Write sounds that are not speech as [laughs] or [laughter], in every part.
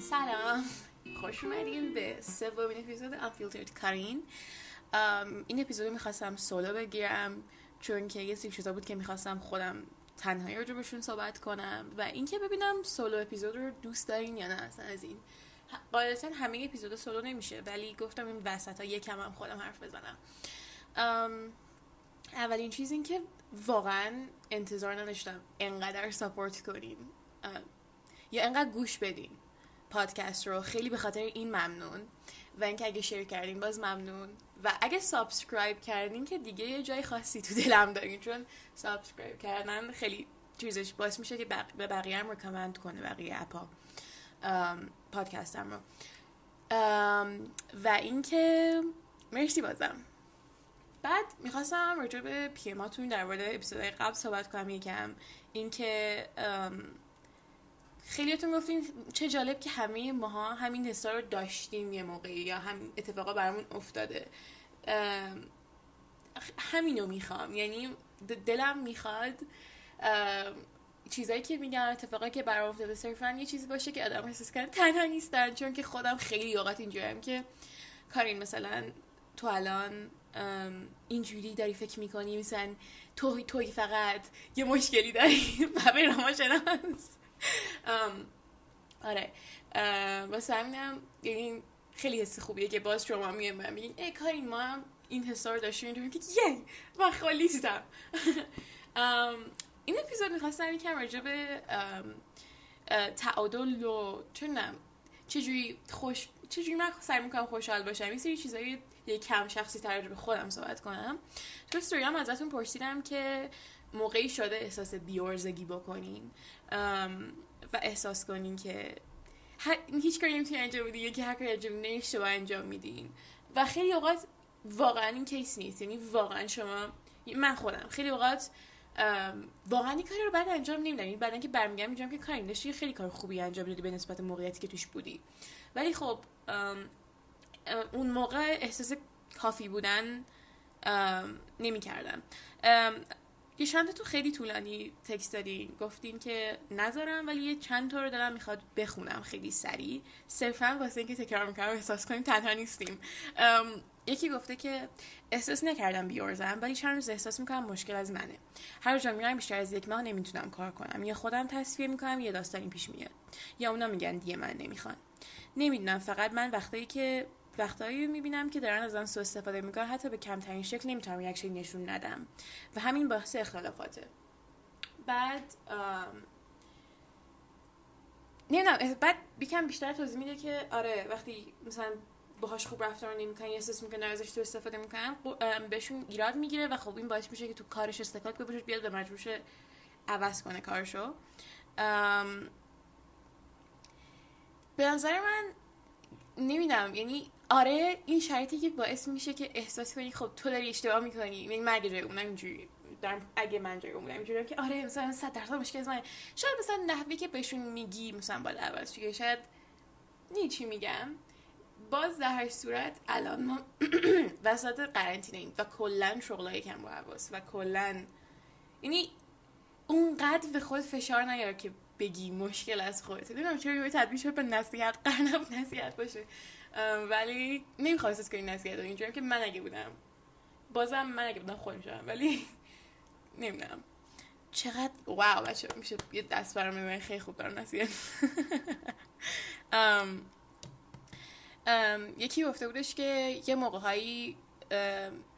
سلام. خوش اومدین به سومین اپیزود انفیلترد کارین. این اپیزود می‌خواستم سولو بگیرم چون که یه سری چیزا بود که می‌خواستم خودم تنهایی راجع بهشون صحبت کنم و اینکه ببینم سولو اپیزود رو دوست دارین یا نه اصلا از این. قاعدتا همه اپیزود سولو نمیشه ولی گفتم این وسط ها یکم هم خودم حرف بزنم. اولین چیز این که واقعا انتظار نداشتم انقدر ساپورت کنین. یا انقدر گوش بدین. پادکست رو خیلی به خاطر این ممنون. و اینکه اگه share کردین باز ممنون. و اگه subscribe کردین که دیگه یه جای خاصی تو دلم دارین چون subscribe کردن خیلی چیزش باعث میشه که به بقیه هم recommend کنه بقیه اپا پادکستم رو. و اینکه مرسی بازم. بعد می‌خواستم راجع به پیاماتون در مورد اپیزودهای قبل صحبت کنم یکم. اینکه خیلیتون گفتین چه جالب که همه ماها همین حسا رو داشتیم یه موقعی یا هم اتفاقا برامون افتاده. همینو می‌خوام. یعنی دلم می‌خواد چیزایی که میگن اتفاقا که برام افتاده صرفا یه چیزی باشه که آدم احساس کنه تنها نیستن چون که خودم خیلی اوقات اینجوریم که کارین مثلا تو الان اینجوری داری فکر می‌کنی مثلا توی توی فقط یه مشکلی داری. [laughs] و به روانشناس [laughs] آره. واسه همینم یعنی خیلی حس خوبیه که باز شما میگه من میگین ای کاری ما هم این حسا رو داشتیم که یه من خالیستم [laughs] این اپیزود می‌خواستم یکم راجع به تعادل و چونم چجوری خوش چجوری من سعی می‌کنم خوشحال باشم. این سری چیزایی یه کم شخصی تر به خودم صحبت کنم. تو استوری هم ازتون پرسیدم که موقعی شده احساس بیورزگی بکنین. و احساس کنین که هیچ کاری نمی‌تونی انجام بدین که هر کاری انجام اشتباه انجام میدین. و خیلی اوقات واقعا این کیس نیست. یعنی واقعا شما من خودم خیلی اوقات واقعا این کاری رو بعد انجام نمیدم. یعنی بعدا که برمیگردم میگم که کاری داشتی خیلی کار خوبی انجام دادی به نسبت موقعیتی که توش بودی. ولی خب اون موقع احساس کافی بودن نمی‌کردم. یه چند تو خیلی طولانی تکست دادین گفتین که نذارم ولی یه چند تا رو دارم می‌خواد بخونم. خیلی سریع. صرفا واسه اینکه تکرار می‌کنم احساس کنیم تنها نیستیم. یکی گفته که احساس نکردم بیورزم ولی چند روز احساس می‌کنم مشکل از منه. هر جا میرم بیشتر از یک ماه نمی‌تونم کار کنم. یا خودم تصفیه می‌کنم یه داستانی پیش میاد. یا اونا میگن دیگه من نمی‌خوان نمی‌دونم فقط من وقتایی که وقتایی می‌بینم که دارن ازم سو استفاده می‌کنن. حتی به کمترین شکل نمی‌تونم reaction نشون ندم. و همین باعث اختلافاته. بعد نه بعد بیکم بیشتر توضیح میده که آره وقتی مثلا باهاش خوب رفتار نمی‌کنن یا احساس می‌کنن ازش سو استفاده می‌کنن بهشون ایراد می‌گیره و خب این باعث میشه که تو کارش اصطکاک پیش بیاد به مجبورش عوض کنه کارشو. به نظر من نمی‌دونم یعنی آره این شرایطی که باعث میشه که احساس کنی خب تو داری اشتباه می‌کنی یعنی من اگه جای اونم اینجوری. اگه من جای اونم اینجوری که آره مثلا 100 درصد مشکل من شاید مثلا نحوی که بهشون میگی مثلا باید عوض که شاید چی میگم؟ باز در هر صورت الان ما [clears throat] وسط قرنطینه و کلا شغلای کم با حواس و کلا یعنی اونقدر به خود فشار نیار که بگی مشکل از خودت. نمی‌دونم چرا یه تبدیل شد به نصیحت قرنم نصیحت باشه. ولی نمی‌خواست که این نصیحت رو اینجوری که من اگه بودم. بازم من اگه بودم خود میشم ولی [laughs] نمی‌دونم. چقدر واو بچه میشه یه دست برام خیلی خوب دارم نصیحت. [laughs] یکی گفته بودش که یه موقع هایی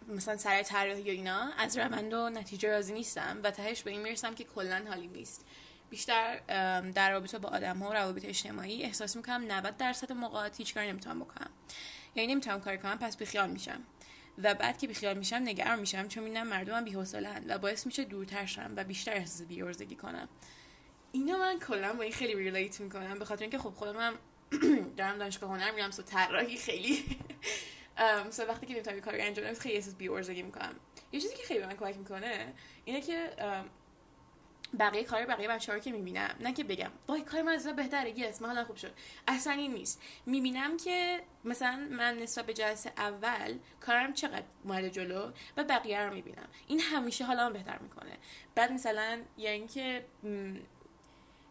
مثلا سر طراحی یا اینا از روند و نتیجه راضی نیستم و تهش به این می‌رسم که کلا حالی نیست. بیشتر در رابطه با آدم ها و روابط اجتماعی احساس می‌کنم 90 درصد موقعات هیچ کاری نمی‌تونم بکنم. یعنی نمی‌تونم کاری کنم پس بیخیال میشم. و بعد که بیخیال میشم نگران میشم چون می‌بینم مردمم بی‌حوصله‌اند و باعث میشه دورتر شم و بیشتر احساس بیورزگی کنم. اینا من کلا با این خیلی ریلیت می‌کنم به خاطر اینکه خب خودم [clears throat] دارم دانشگاه هنر میرم سو طراحی خیلی. مثلا وقتی که نمی‌تونم کاری انجام بدم خیلی احساس بیورزگی می‌کنم. یه چیزی که خیلی به من کمک می‌کنه اینه که بقیه کار بقیه بچه ها که می‌بینم. نه که بگم. وای کار من از بهتره. یس من خوب شد. اصلا این نیست. می‌بینم که مثلا من نسبت به جلسه اول کارم چقدر اومده جلو و بقیه رو می‌بینم. این همیشه حالا بهتر می‌کنه. بعد مثلا یعنی که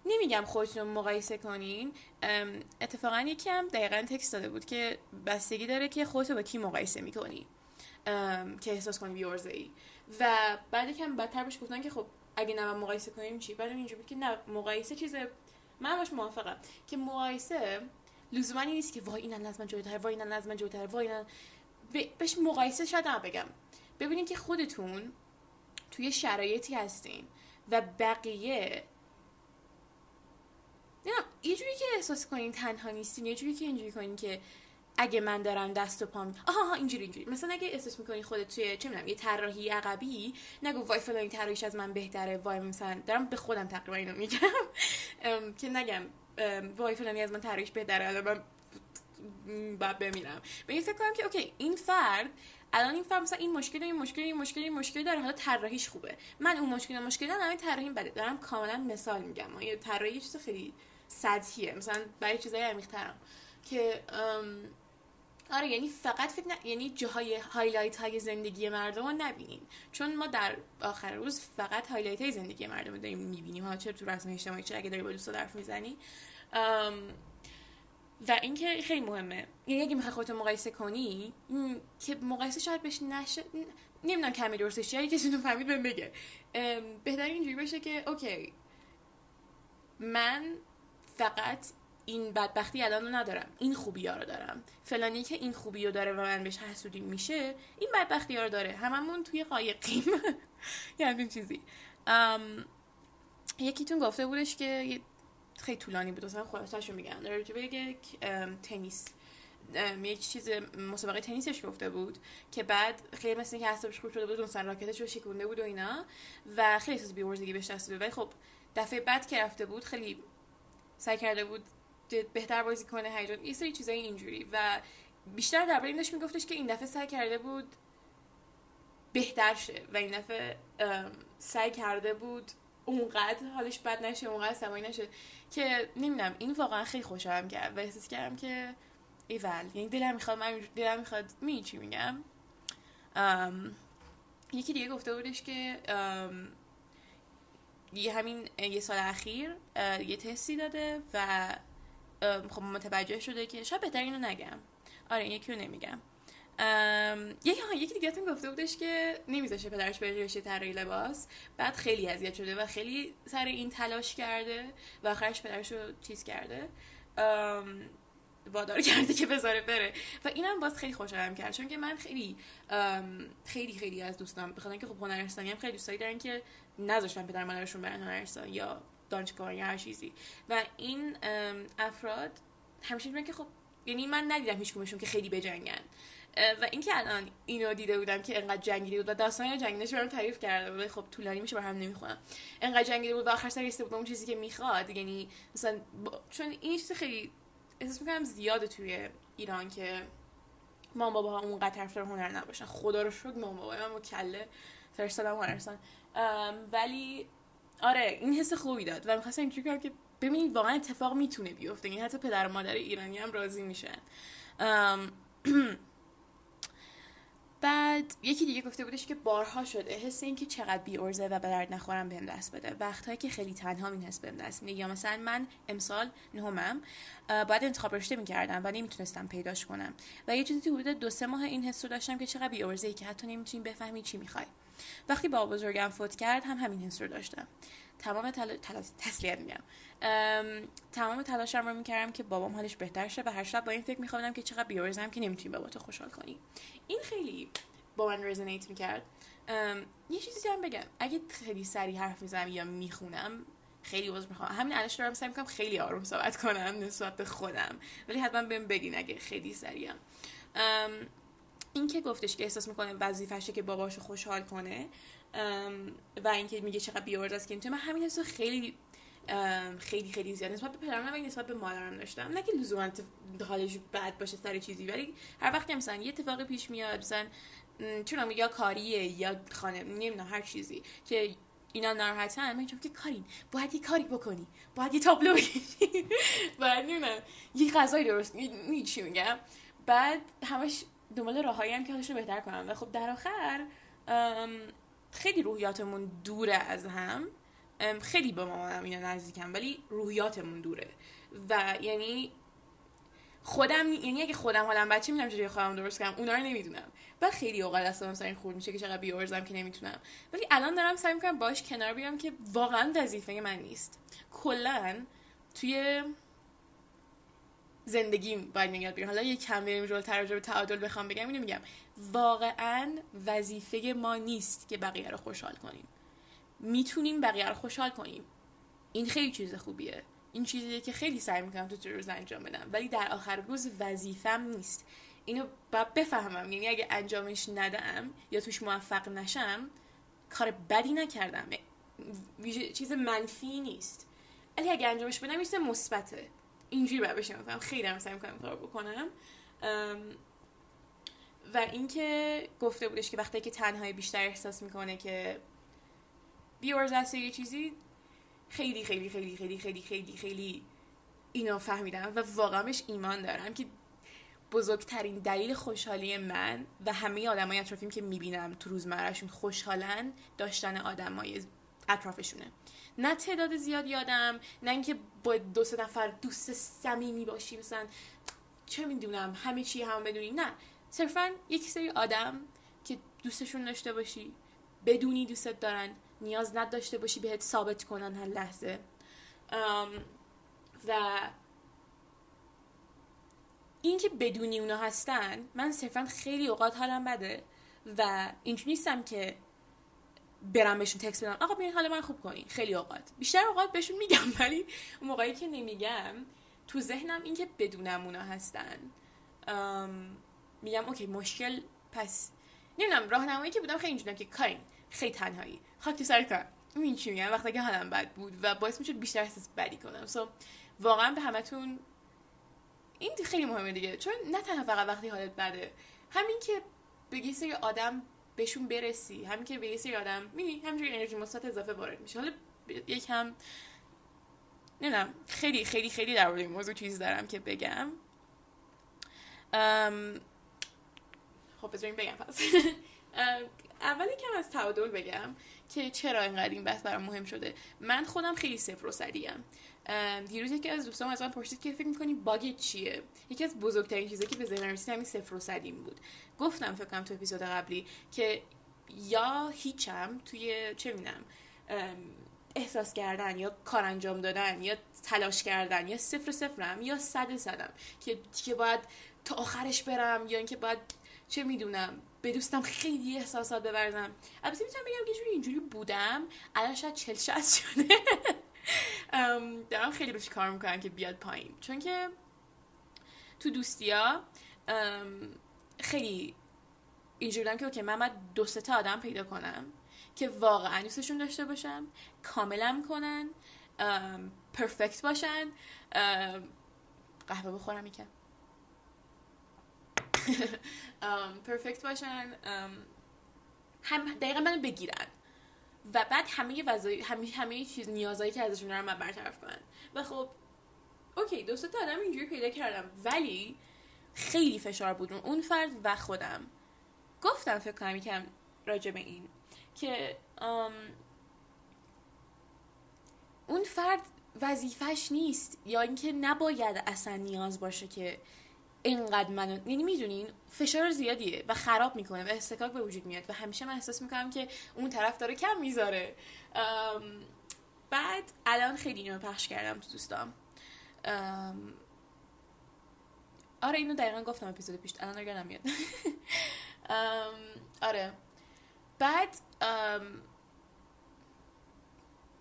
نمیگم خودتون مقایسه کنین. اتفاقا یکم دقیقا تکست داده بود که بستگی داره که خودتو با کی مقایسه می‌کنی. که احساس کنی بیورزه ای و بعد یکم بدتر بهش گفتن که خب اگه نه مقایسه کنیم چی؟ بعد اینجوری که نه مقایسه چیز من باش موافقم که مقایسه لزوما نیست که وای این از من جلوتر وای این از من جلوتر وای این بهش مقایسه شاید بگم. ببینید که خودتون توی شرایطی هستین و بقیه نه یه جوری که احساس کنین تنها نیستین یه جوری که اینجوری کنین که اگه من دارم دست و پام آها اینجوری اینجوری. مثلا اگه احساس می‌کنی خودت توی چه می‌دونم یه طراحی عقبی نگو وای فلان طراحیش از من بهتره وای مثلا دارم به خودم تقریبا اینو میگم. [laughs] که نگم وای فلانی از من طراحیش بهتره الان من بعد بمیرم به این فکر کنم که اوکی این فرد الان این فرد مثلا این مشکل این مشکل این مشکل این مشکل داره حالا طراحیش خوبه. من اون مشکل مشکل دارم همین طراحی بده. دارم کاملا مثال میگم. یه طراحی چیز خیلی سطحیه. مثلا برای چیزای عمیق‌ترم. که آره یعنی فقط فکر. یعنی جاهای highlight های زندگی مردم رو نبینین. چون ما در آخر روز فقط highlight های زندگی مردم رو داریم می‌بینیم. ها چه تو رسم اجتماعی چه اگه داری با دوستا حرف می‌زنی؟ و اینکه خیلی مهمه. یعنی اگه می‌خوای خودتو مقایسه کنی که مقایسه شاید بهش نشه نمی‌دونم کلمه درستش چیه کسی تو فهمید بهم بگه. بهتر اینجوری باشه که اوکی. من فقط این بدبختی الان رو ندارم. این خوبی ها رو دارم. فلانی که این خوبی رو داره و من بهش حسودی میشه این بدبختی ها رو داره. هممون توی قایقیم. [laughs] یه چیزی. یکیتون گفته بودش که خیلی طولانی بود. اصلا خلاصش رو میگن در به یک تنیس. یک چیز مسابقه تنیسش گفته بود که بعد خیلی مثل که حسابش خوب شده بود مثلا راکتش رو شکونده بود و اینا و خیلی احساس بیورزگی بهش دست ولی خب دفعه بعد که رفته بود خیلی سعی کرده بود بهتر بازی کنه هیجان یه سری چیزای اینجوری. و بیشتر درباره این داشت میگفتش که این دفعه سعی کرده بود بهتر شه و این دفعه سعی کرده بود اونقدر حالش بد نشه اونقدر سمایی نشه که نمی‌دونم این واقعا خیلی خوشحالم کرد و احساس کردم که ایول یعنی دلم می‌خواد من دلم می‌خواد می چی میگم؟ یکی دیگه گفته بودش که یه همین یه سال اخیر یه تستی داده و خب متوجه شده که شاید بهتر اینو نگم. آره یکی رو نمیگم. یکی یکی دیگه گفته بودش که نمیذاشه پدرش بره رشته طراحی لباس. بعد خیلی اذیت شده و خیلی سر این تلاش کرده و آخرش پدرش رو چیز کرده. وادار کرده که بذاره بره. و اینم باز خیلی خوشحالم کرد. چون که من خیلی خیلی خیلی از دوستان بخاطر که خب هنرستانی هم خیلی دوستایی دارن که نذاشتن پدر مادرشون برن هنرستان یا دانشگاه یا هر چیزی. و این افراد همیشه میگن که خب یعنی من ندیدم هیچ که خیلی بجنگن. و اینکه الان اینو دیده بودم که انقدر جنگیده بود و داستان جنگیدش برام تعریف کرده بود خب طولانی میشه هم نمی‌خونم. انقدر جنگیده بود و آخر سر رسیده بود اون چیزی که می‌خواد. یعنی مثلا چون این چیز خیلی احساس می‌کنم زیاده توی ایران که مام بابا اونقدر طرفدار هنر نباشن. خدا رو شکر مام بابا من کله فرستادم هنرستان. ولی آره این حس خوبی داد و می‌خواستم اینجوری کنم که ببینید واقعا اتفاق می‌تونه بیفته. یعنی حتی پدر و مادر ایرانی هم راضی میشن. [clears throat] بعد یکی دیگه گفته بودش که بارها شده حس این که چقدر بی ارزه و به درد نخورم بهم دست بده. وقتهایی که خیلی تنها این حس بهم دست میده. یا مثلا من امسال نهمم باید انتخاب رشته می‌کردم و نمی‌تونستم پیداش کنم. و یه چیزی حدود دو سه ماه این حس رو داشتم که چقدر بی ای که حتی نمی‌تونی بفهمی چی می‌خوای. وقتی با بزرگم فوت کرد هم همین حس رو داشتم. تمام تل... تل... تسلیت میگم. تمام تلاشم رو می‌کردم که بابام حالش بهتر شه و هر شب با این فکر میخوابیدم که چقدر بیورزم که نمی‌تونی باباتو خوشحال کنی. این خیلی با من رزونیت می‌کرد. یه چیزی هم بگم. اگه خیلی سریع حرف می‌زنم یا می‌خونم خیلی عذر می‌خوام. همین الان دارم سعی می‌کنم خیلی آروم صحبت کنم نسبت به خودم. ولی حتما بهم بگین اگه خیلی سریعم. این که گفتش که احساس می‌کنه وظیفشه که باباشو خوشحال کنه و اینکه میگه چقدر بیورد است که من همین حسو خیلی خیلی خیلی زیاد نسبت به پدرم و نسبت به مادرم داشتم. نه که لزوما حالش بد باشه سر چیزی ولی هر وقتی مثلا یه اتفاقی پیش میاد مثلا چون یا کاریه یا خانه نمی‌دونم هر چیزی که اینا ناراحتن من که کارین باید یه کاری بکنی باید یه تابلو [laughs] باید نمی‌دونم یه غذای درست میگم؟ بعد همش دنبال راههایی هم که حالش رو بهتر کنم و خب در آخر خیلی روحیاتمون دوره از هم. خیلی با مامانم اینا نزدیکم ولی روحیاتمون دوره. و یعنی خودم یعنی اگه خودم حالم بچه می‌دونم چجوری خودم درست کنم اونا رو نمی‌دونم. و خیلی اوقات مثلا این خورد میشه که چقدر بیورزم که نمی‌تونم. ولی الان دارم سعی می‌کنم باش کنار بیام که واقعا وظیفه من نیست. کلا توی زندگیم باید میاد بیرون حالا یه کم بریم جلو تراجع به تعادل بخوام بگم اینو میگم. واقعا وظیفه ما نیست که بقیه رو خوشحال کنیم. می‌تونیم بقیه رو خوشحال کنیم. این خیلی چیز خوبیه. این چیزیه که خیلی سعی می‌کنم تو روز انجام بدم. ولی در آخر روز وظیفم نیست. اینو باید بفهمم. یعنی اگه انجامش ندم یا توش موفق نشم کار بدی نکردم. چیز منفی نیست. ولی اگه انجامش بدم میشه مثبته. اینجوری باید می‌کنم خیلی هم سعی می‌کنم کار بکنم. و اینکه گفته بودش که وقتی که تنهایی بیشتر احساس می‌کنه که بیورز یه چیزی خیلی خیلی خیلی خیلی خیلی خیلی خیلی اینا فهمیدم و واقعا بهش ایمان دارم که بزرگترین دلیل خوشحالی من و همه آدمای اطرافیم که می‌بینم تو روزمرهشون خوشحالن داشتن آدمای اطرافشونه. نه تعداد زیاد یادم نه اینکه با دو سه نفر دوست صمیمی باشی مثلا چه می‌دونم همه چی هم بدونی. نه صرفا یک سری آدم که دوستشون داشته باشی بدونی دوستت دارن نیاز نداشته باشی بهت ثابت کنن هر لحظه. و اینکه بدونی اونا هستن من صرفا خیلی اوقات حالم بده و اینجوری نیستم که برم بهشون تکس بدم. آقا بیاین حال من خوب کنین. خیلی اوقات. بیشتر اوقات بهشون میگم ولی موقعی که نمیگم تو ذهنم اینکه بدونم اونا هستن. میگم اوکی مشکل پس نمی‌دونم راهنمایی که بودم خیلی اینجوریه که کارین خیلی تنهایی. خاک تو سر کار. این چی میگم؟ وقتی که حالم بد بود و باعث می‌شد بیشتر احساس بدی کنم. سو واقعا به همتون این خیلی مهمه دیگه. چون نه تنها فقط وقتی حالت بده. همین که به سری آدم بهشون برسی. همین که به یه سری آدم می‌بینی همینجوری انرژی مثبت اضافه وارد میشه. حالا یکم نمی‌دونم خیلی خیلی خیلی در این موضوع چیز دارم که بگم. خب بذاریم بگم پس. [laughs] اول کم از تعادل بگم که چرا اینقدر این بحث برام مهم شده. من خودم خیلی صفر و صدیم. دیروز یکی از دوستان از من پرسید که فکر می‌کنی باگ چیه؟ یکی از بزرگترین چیزایی که به ذهنم رسید همین صفر و صدیم بود. گفتم فکر کنم تو اپیزود قبلی که یا هیچم توی چه می‌دونم احساس کردن یا کار انجام دادن یا تلاش کردن یا صفر صفرم یا صد صدم که که باید تا آخرش برم یا اینکه باید چه می‌دونم به دوستم خیلی احساسات ببرزم. البته می‌تونم بگم که جوری اینجوری بودم الان شاید چل شده. دارم خیلی روش کار می‌کنم که بیاد پایین. چون که تو دوستیا خیلی اینجوری که اوکی من باید دو تا آدم پیدا کنم که واقعا دوستشون داشته باشم کاملم کنن پرفکت باشن. قهوه بخورم یکم. [laughs] پرفکت باشن. هم دقیقا منو بگیرن. و بعد همه وظایف همه همه چیز نیازایی که ازشون دارم من برطرف کنن. و خب اوکی دو تا آدم اینجوری پیدا کردم. ولی خیلی فشار بود اون فرد و خودم. گفتم فکر کنم یکم راجع به این که اون فرد وظیفش نیست یا اینکه نباید اصلا نیاز باشه که اینقدر منو یعنی می‌دونین فشار زیادیه و خراب می‌کنه و استکاک به وجود میاد و همیشه من احساس می‌کنم که اون طرف داره کم می‌ذاره. بعد الان خیلی اینو پخش کردم تو دوستام. آره اینو دقیقا گفتم اپیزود پیش الان دیگه نمیاد [laughs] آره. بعد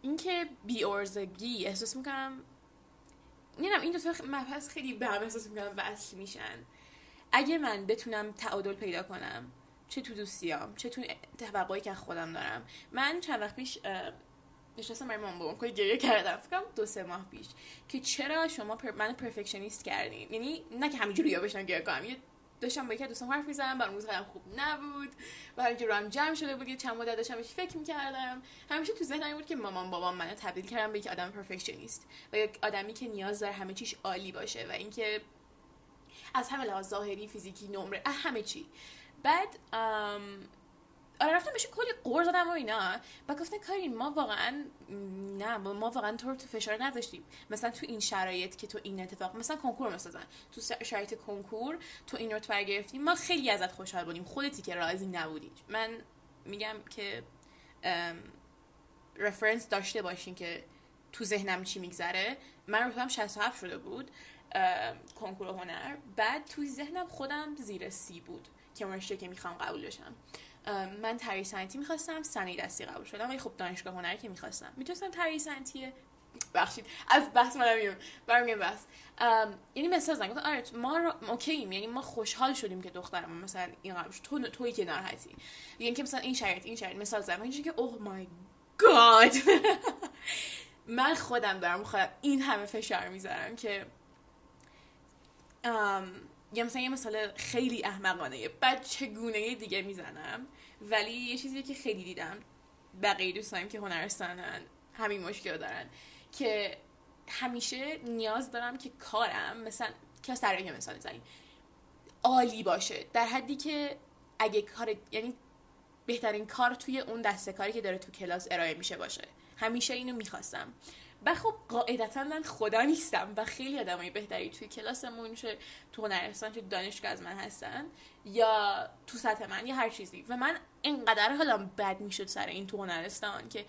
اینکه بی ارزگی احساس می‌کنم نمی‌دونم این دو تا مبحث خیلی به هم احساس می‌کنم وصل میشن. اگه من بتونم تعادل پیدا کنم چه تو دوستیام چه تو توقعی که خودم دارم. من چند وقت پیش نشستم برای مام بابام که گریه کردم. فکرم دو سه ماه پیش که چرا شما پر... من پرفکشنیست کردین؟ یعنی نه که همینجوری یا بشنم گریه کنم یه داشتم با یکی دوستم حرف می‌زنم برام روز خوب نبود. و اینکه رو جمع شده بود چند مدت داشتم بهش فکر می‌کردم. همیشه تو ذهنم بود که مامان بابام منو تبدیل کردم به یک آدم پرفکشنیست و یک آدمی که نیاز داره همه چیش عالی باشه و اینکه از همه لحاظ ظاهری فیزیکی نمره همه چی. بعد آره رفتم بهش کلی قور زدم و اینا. و گفتن کارین ما واقعا نه ما واقعا تو رو تو فشار نذاشتیم. مثلا تو این شرایط که تو این اتفاق مثلا کنکور مثلا تو شرایط کنکور تو این رو برگرفتی ما خیلی ازت خوشحال بودیم. خودتی که راضی نبودی. من میگم که رفرنس داشته باشین که تو ذهنم چی میگذره. من رتبم 67 شده بود کنکور هنر. بعد توی ذهنم خودم زیر سی بود که رشته که می‌خوام قبول بشم. من تری سنتی می‌خواستم سنی دستی قبول شدم. ولی خب دانشگاه هنری که می‌خواستم. می‌تونستم تری سنتی بخشید. از بحث من میام برمیگم بحث. یعنی مثلا زنگ آره ما رو اوکییم یعنی ما خوشحال شدیم که دخترم مثلا این قبول شد. تو تویی که ناراحتی. یعنی که مثلا این شرایط این شرایط. مثال زدم اینجوری که اوه مای گاد. [laughs] من خودم دارم خودم این همه فشار می‌ذارم که یا مثلا یه مثال خیلی احمقانه بعد چگونه دیگه می‌زنم. ولی یه چیزی که خیلی دیدم بقیه دوستایم که هنرستانن همین مشکل دارن که همیشه نیاز دارم که کارم مثلا که سر مثال زنیم عالی باشه. در حدی که اگه کار یعنی بهترین کار توی اون دسته کاری که داره تو کلاس ارائه میشه باشه. همیشه اینو می‌خواستم. و خب قاعدتا من خدا نیستم و خیلی آدمای بهتری توی کلاسمون چه تو هنرستان چه دانشگاه از من هستن یا تو سطح من یا هر چیزی. و من اینقدر حالا بد می‌شد سر این تو هنرستان که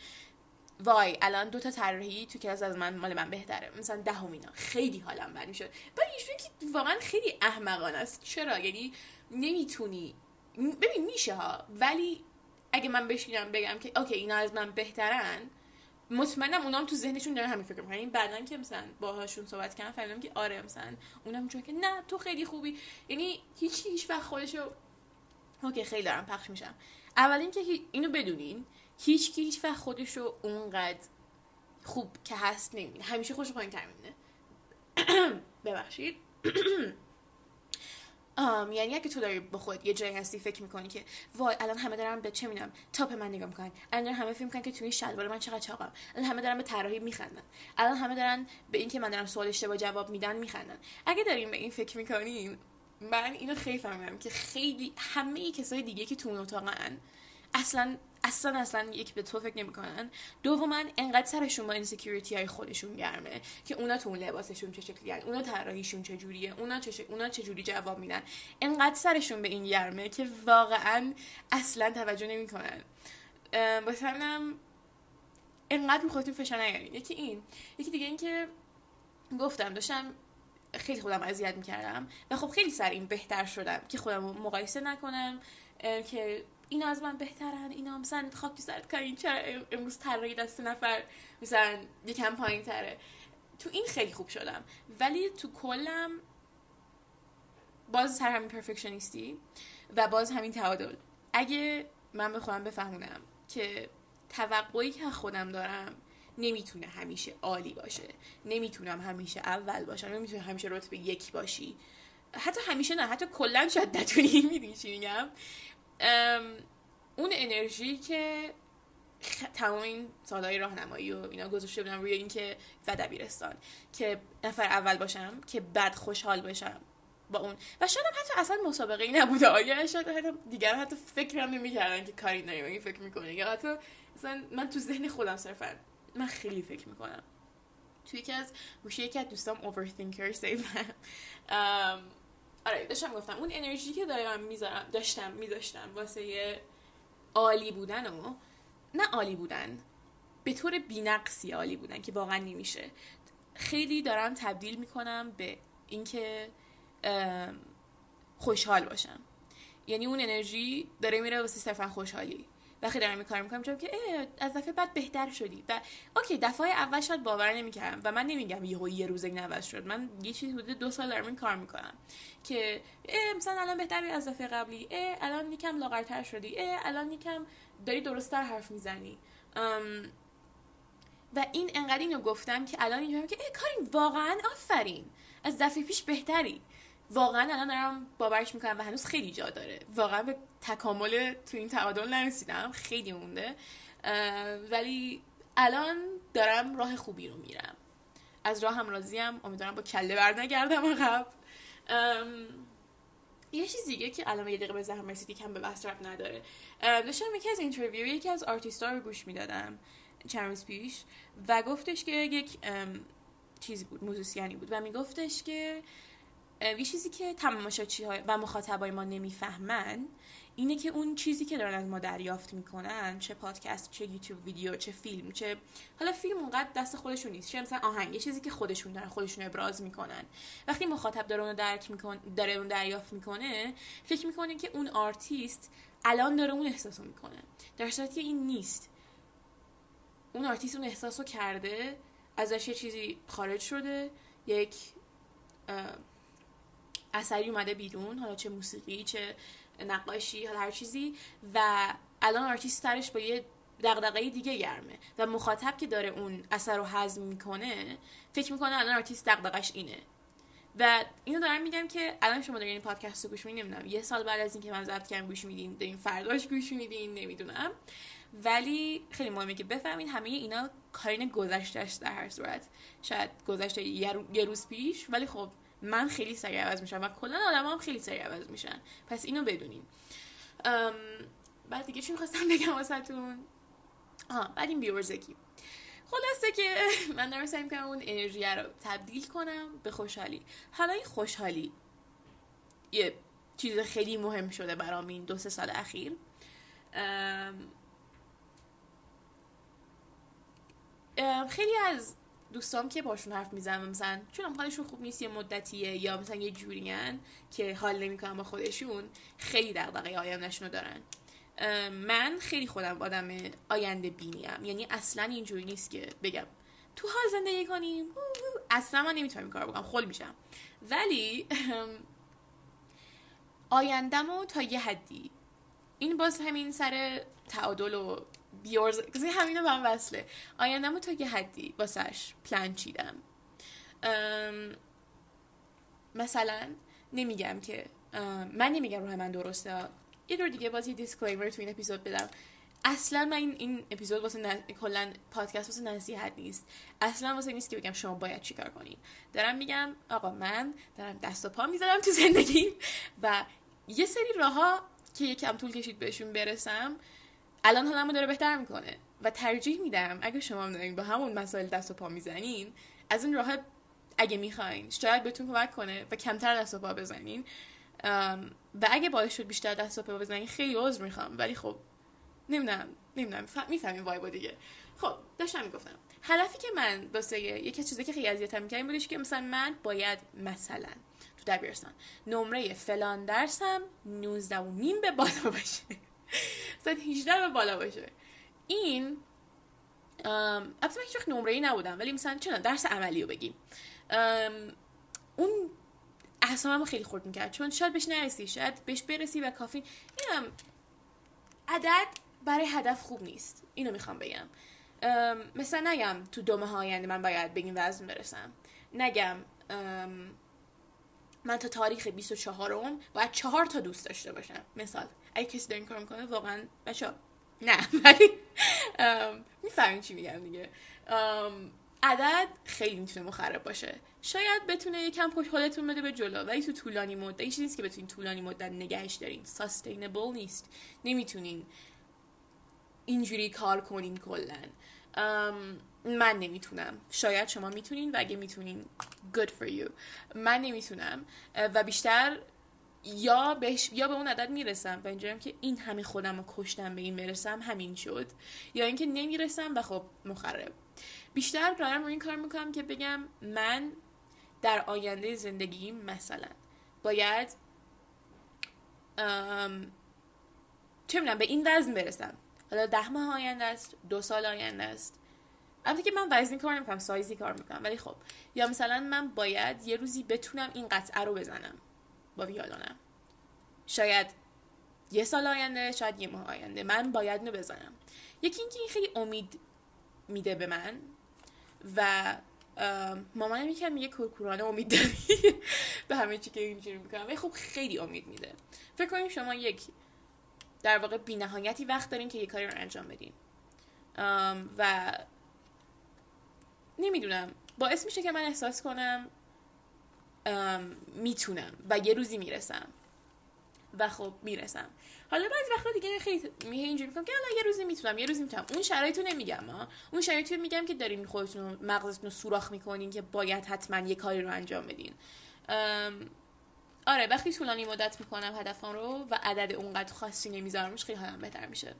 وای الان دو تا طراحی تو کلاس از من مال من بهتره. مثلا دهمینا خیلی حالم بد می‌شد. و که واقعا خیلی احمقانه است. چرا؟ یعنی نمی‌تونی. ببین میشه ها. ولی اگه من بشینم بگم که اوکی اینا از من بهترن مطمئنم اونام تو ذهنشون دارن همین فکر می‌کنن. بعدا که مثلا باهاشون صحبت کردم فهمیدم که آره مثلا اونم چون که نه تو خیلی خوبی. یعنی هیچ هیچ وقت خودشو اوکی خیلی دارم پخش میشم. اول اینکه اینو بدونین هیچ کی هیچ وقت خودشو اونقدر خوب که هست نمی‌بینه. همیشه خوش پایین تر می‌بینه. [clears throat] ببخشید. [clears throat] um, یعنی اگه تو داری با خود یه جایی هستی فکر می‌کنی که وای الان همه دارن به چه می‌دونم تاپ من نگاه می‌کنن. الان همه فکر می‌کنن که توی شلوار من چقدر چاقم. الان همه دارن به طراحی میخندن. الان همه دارن به اینکه من دارم سوال اشتباه جواب میدن میخندن. اگه داریم به این فکر می‌کنیم من اینو خیلی فهمیدم که خیلی همه کسای دیگه که تو اون اتاقن اصلا اصلا اصلا یک به تو فکر نمی‌کنن. دوما انقدر سرشون با insecurity های خودشون گرمه که اونا تو اون لباسشون چه شکلی هن. اونا طراحیشون جوریه اونا چه اونا چه جوری جواب میدن. انقدر سرشون به این گرمه که واقعا اصلا توجه نمی‌کنن. واسه همینم انقدر خودتون فشار نیارین. یکی این. یکی دیگه این که گفتم داشتم خیلی خودم اذیت می‌کردم و خب خیلی سر این بهتر شدم که خودم مقایسه نکنم که اینا از من بهترن اینا مثلا خاک تو سرت کارین چرا امروز طراحی دست نفر مثلا یکم پایین تره تو این خیلی خوب شدم. ولی تو کلم باز سر همین پرفکشنیستی و باز همین تعادل. اگه من به خودم بفهمونم که توقعی که خودم دارم نمی‌تونه همیشه عالی باشه نمی‌تونم همیشه اول باشم نمی‌تونم همیشه رتبه یک باشی. حتی همیشه نه حتی کلا شاید نتونی می‌دونی چی میگم؟ اون انرژی که تمام این سالهای راهنمایی و اینا گذاشته بودم روی اینکه و دبیرستان که نفر اول باشم که بعد خوشحال بشم با اون. و شاید حتی اصلا مسابقه ای نبوده. آیا شاید حتی دیگر حتی فکر هم نمی‌کردن که کاری نمی فکر می‌کنه. یا حتی مثلا من تو ذهن خودم صرفا من خیلی فکر می‌کنم. توی یکی از گوشه یکی از دوستام overthinker سیدم آره داشتم گفتم اون انرژی که دارم می‌ذارم داشتم میذاشتم واسه عالی بودن و نه عالی بودن به طور بینقصی عالی بودن که واقعا نمیشه. خیلی دارم تبدیل می‌کنم به اینکه خوشحال باشم. یعنی اون انرژی داره میره واسه صرفا خوشحالی. وقتی دارم این کار می‌کنم که از دفعه بعد بهتر شدی. و اوکی دفعه اول شاید باور نمی‌کردم و من نمیگم یهو یه روز نوز شد. من یه چیزی بوده دو سال دارم این کار می‌کنم که مثلا الان بهتری از دفعه قبلی الان یکم لاغرتر شدی الان یکم داری درستتر حرف می‌زنی. و این انقدر اینو گفتم که الان اینجوری که ای کاری واقعا آفرین. از دفعه پیش بهتری. واقعا الان دارم باورش می‌کنم و هنوز خیلی جا داره. واقعا به تکامل تو این تعادل نرسیدم. خیلی مونده. ولی الان دارم راه خوبی رو میرم. از راه هم راضیم امیدوارم با کله بر نگردم عقب یه چیز دیگه که الان یه دقیقه به ذهنم رسید کم به بحث رب نداره. داشتم یکی از interview یکی از آرتیستا رو گوش می‌دادم چند پیش و گفتش که یک چیزی بود musician ی بود و میگفتش که یه چیزی که تماشاچی و مخاطبای ما نمی‌فهمن اینه که اون چیزی که دارن از ما دریافت می‌کنن چه پادکست چه YouTube video چه فیلم چه حالا فیلم اونقدر دست خودشون نیست چه مثلا آهنگ چیزی که خودشون دارن خودشون ابراز می‌کنن. وقتی مخاطب داره اون درک می‌کنه داره اون دریافت می‌کنه فکر می‌کنه که اون آرتیست الان داره اون احساسو می‌کنه. در صورتی که این نیست. اون آرتیست اون احساسو کرده ازش یه چیزی خارج شده یک اثری اومده بیرون حالا چه موسیقی چه نقاشی حالا هر چیزی و الان آرتیست سرش با یه دغدغه دیگه گرمه و مخاطب که داره اون اثر رو هضم می‌کنه فکر می‌کنه الان آرتیست دغدغش اینه. و اینو دارم میگم که الان شما دارین این پادکست رو گوش میدین نمی‌دونم یه سال بعد از اینکه من ضبط کردم گوش میدین دارین فرداش گوش میدین نمی‌دونم. ولی خیلی مهمه که بفهمین همه اینا کارین گذشتهش در هر صورت. شاید گذشته یه روز پیش ولی خب من خیلی سریع عوض میشم و کلا آدم هم خیلی سریع عوض میشن. پس اینو بدونین. بعد دیگه چی می‌خواستم بگم واسهتون؟ آها بعد این بیورزگی. خلاصه که [laughs] من دارم سعی می‌کنم اون انرژی رو تبدیل کنم به خوشحالی. حالا این خوشحالی یه چیز خیلی مهم شده برام این دو سه سال اخیر. خیلی از دوستام که باشون حرف می‌زنم مثلا چون حالشون خوب نیست یه مدتیه یا مثلا یه جورین که حال نمی‌کنن با خودشون خیلی دغدغه آیندهشون رو دارن من خیلی خودم آدم آینده بینیم یعنی اصلا اینجوری نیست که بگم تو حال زندگی کنیم اصلا من نمی‌تونم این کار بکنم خل میشم. ولی آیندهمو تا یه حدی. این باز همین سر تعادل و بیورز کسی همینو من وصله. آیندهمو تا یه حدی واسش پلان چیدم. مثلا نمیگم که من نمیگم روح من درسته. یه دور دیگه باز یه دیسکلیمر تو این اپیزود بدم. اصلا من این, این اپیزود واسه ن... کلا پادکست واسه نصیحت نیست. اصلا واسه نیست که بگم شما باید چیکار کنید دارم میگم آقا من دارم دست و پا می‌ذارم تو زندگی و یه سری راهها که یکم طول کشید بهشون برسم الان حالمو داره بهتر می‌کنه و ترجیح میدم اگه شما هم با همون مسائل دست و پا می‌زنین از این راه اگه می‌خواین شاید بهتون کمک کنه و کمتر دست و پا بزنین. و اگه باعث شد بیشتر دست و پا بزنین خیلی عذر می‌خوام. ولی خب نمی‌دونم نمی‌دونم می‌فهمین وایبو دیگه. خب داشتم می‌گفتم هدفی که من واسه یکی چیزی که خیلی اذیتم می‌کردیم بودش که مثلا من باید مثلا تو دبیرستان نمره فلان درسم 19 و نیم به بالا باشه. [laughs] مثلا 18 به بالا باشه. این البته من هیچ وقت ای نبودم ولی مثلا چرا درس عملی رو بگیم اون احسامم خیلی خورد می‌کرد چون شاید بهش نرسی شاید بهش برسی و کافی. اینم عدد برای هدف خوب نیست. اینو می‌خوام بگم. مثلا نگم تو دو ماه آینده من باید بگیم وزن برسم. نگم من تا تاریخ 24 م باید چهار تا دوست داشته باشم. مثال. اگه کسی داره این کار می‌کنه واقعا بچه نه ولی می‌فهمین چی میگم دیگه. عدد خیلی می‌تونه مخرب باشه. شاید بتونه یکم پشت حالتون بده به جلو ولی تو طولانی مدت چیزی نیست که بتونین طولانی مدت نگهش دارین. ساستینبل نیست. نمی‌تونین اینجوری کار کنین کلا. من نمی‌تونم. شاید شما می‌تونین و اگه می‌تونین good for you. من نمی‌تونم. و بیشتر یا بهش یا به اون عدد می‌رسم. و اینجوریم که این همه خودم رو کشتم به این برسم همین شد. یا اینکه نمی‌رسم و خب مخرب. بیشتر دارم این کار می‌کنم که بگم من در آینده زندگیم مثلا باید چه می‌دونم به این وزن برسم. حالا ده ماه آینده است دو سال آینده است. البته که من وزنی کار نمی‌کنم سایزی کار می‌کنم. ولی خب یا مثلا من باید یه روزی بتونم این قطعه رو بزنم. با ویالونم شاید یه سال آینده شاید یه ماه آینده. من باید نو بزنم. یکی اینکه این خیلی امید میده به من و مامانم یکم میگه کورکورانه امید داری [laughs] به همه چی که اینجوری می‌کنم. ولی خب خیلی امید میده. فکر کنید شما یک در واقع بینهایتی وقت دارین که یه کاری رو انجام بدین. و نمی‌دونم. باعث میشه که من احساس کنم می‌تونم و یه روزی می‌رسم. و خب می‌رسم. حالا بعضی وقتا دیگه خیلی اینجوری می‌کنم که الان یه روزی می‌تونم یه روزی می‌تونم. اون شرایطو نمیگم ها اون شرایطو میگم که دارین خودتون مغزتون رو سوراخ می‌کنین که باید حتما یه کاری رو انجام بدین. آره وقتی طولانی مدت می‌کنم هدفم رو و عدد اونقدر خاصی نمیذارمش خیلی حالم بهتر میشه.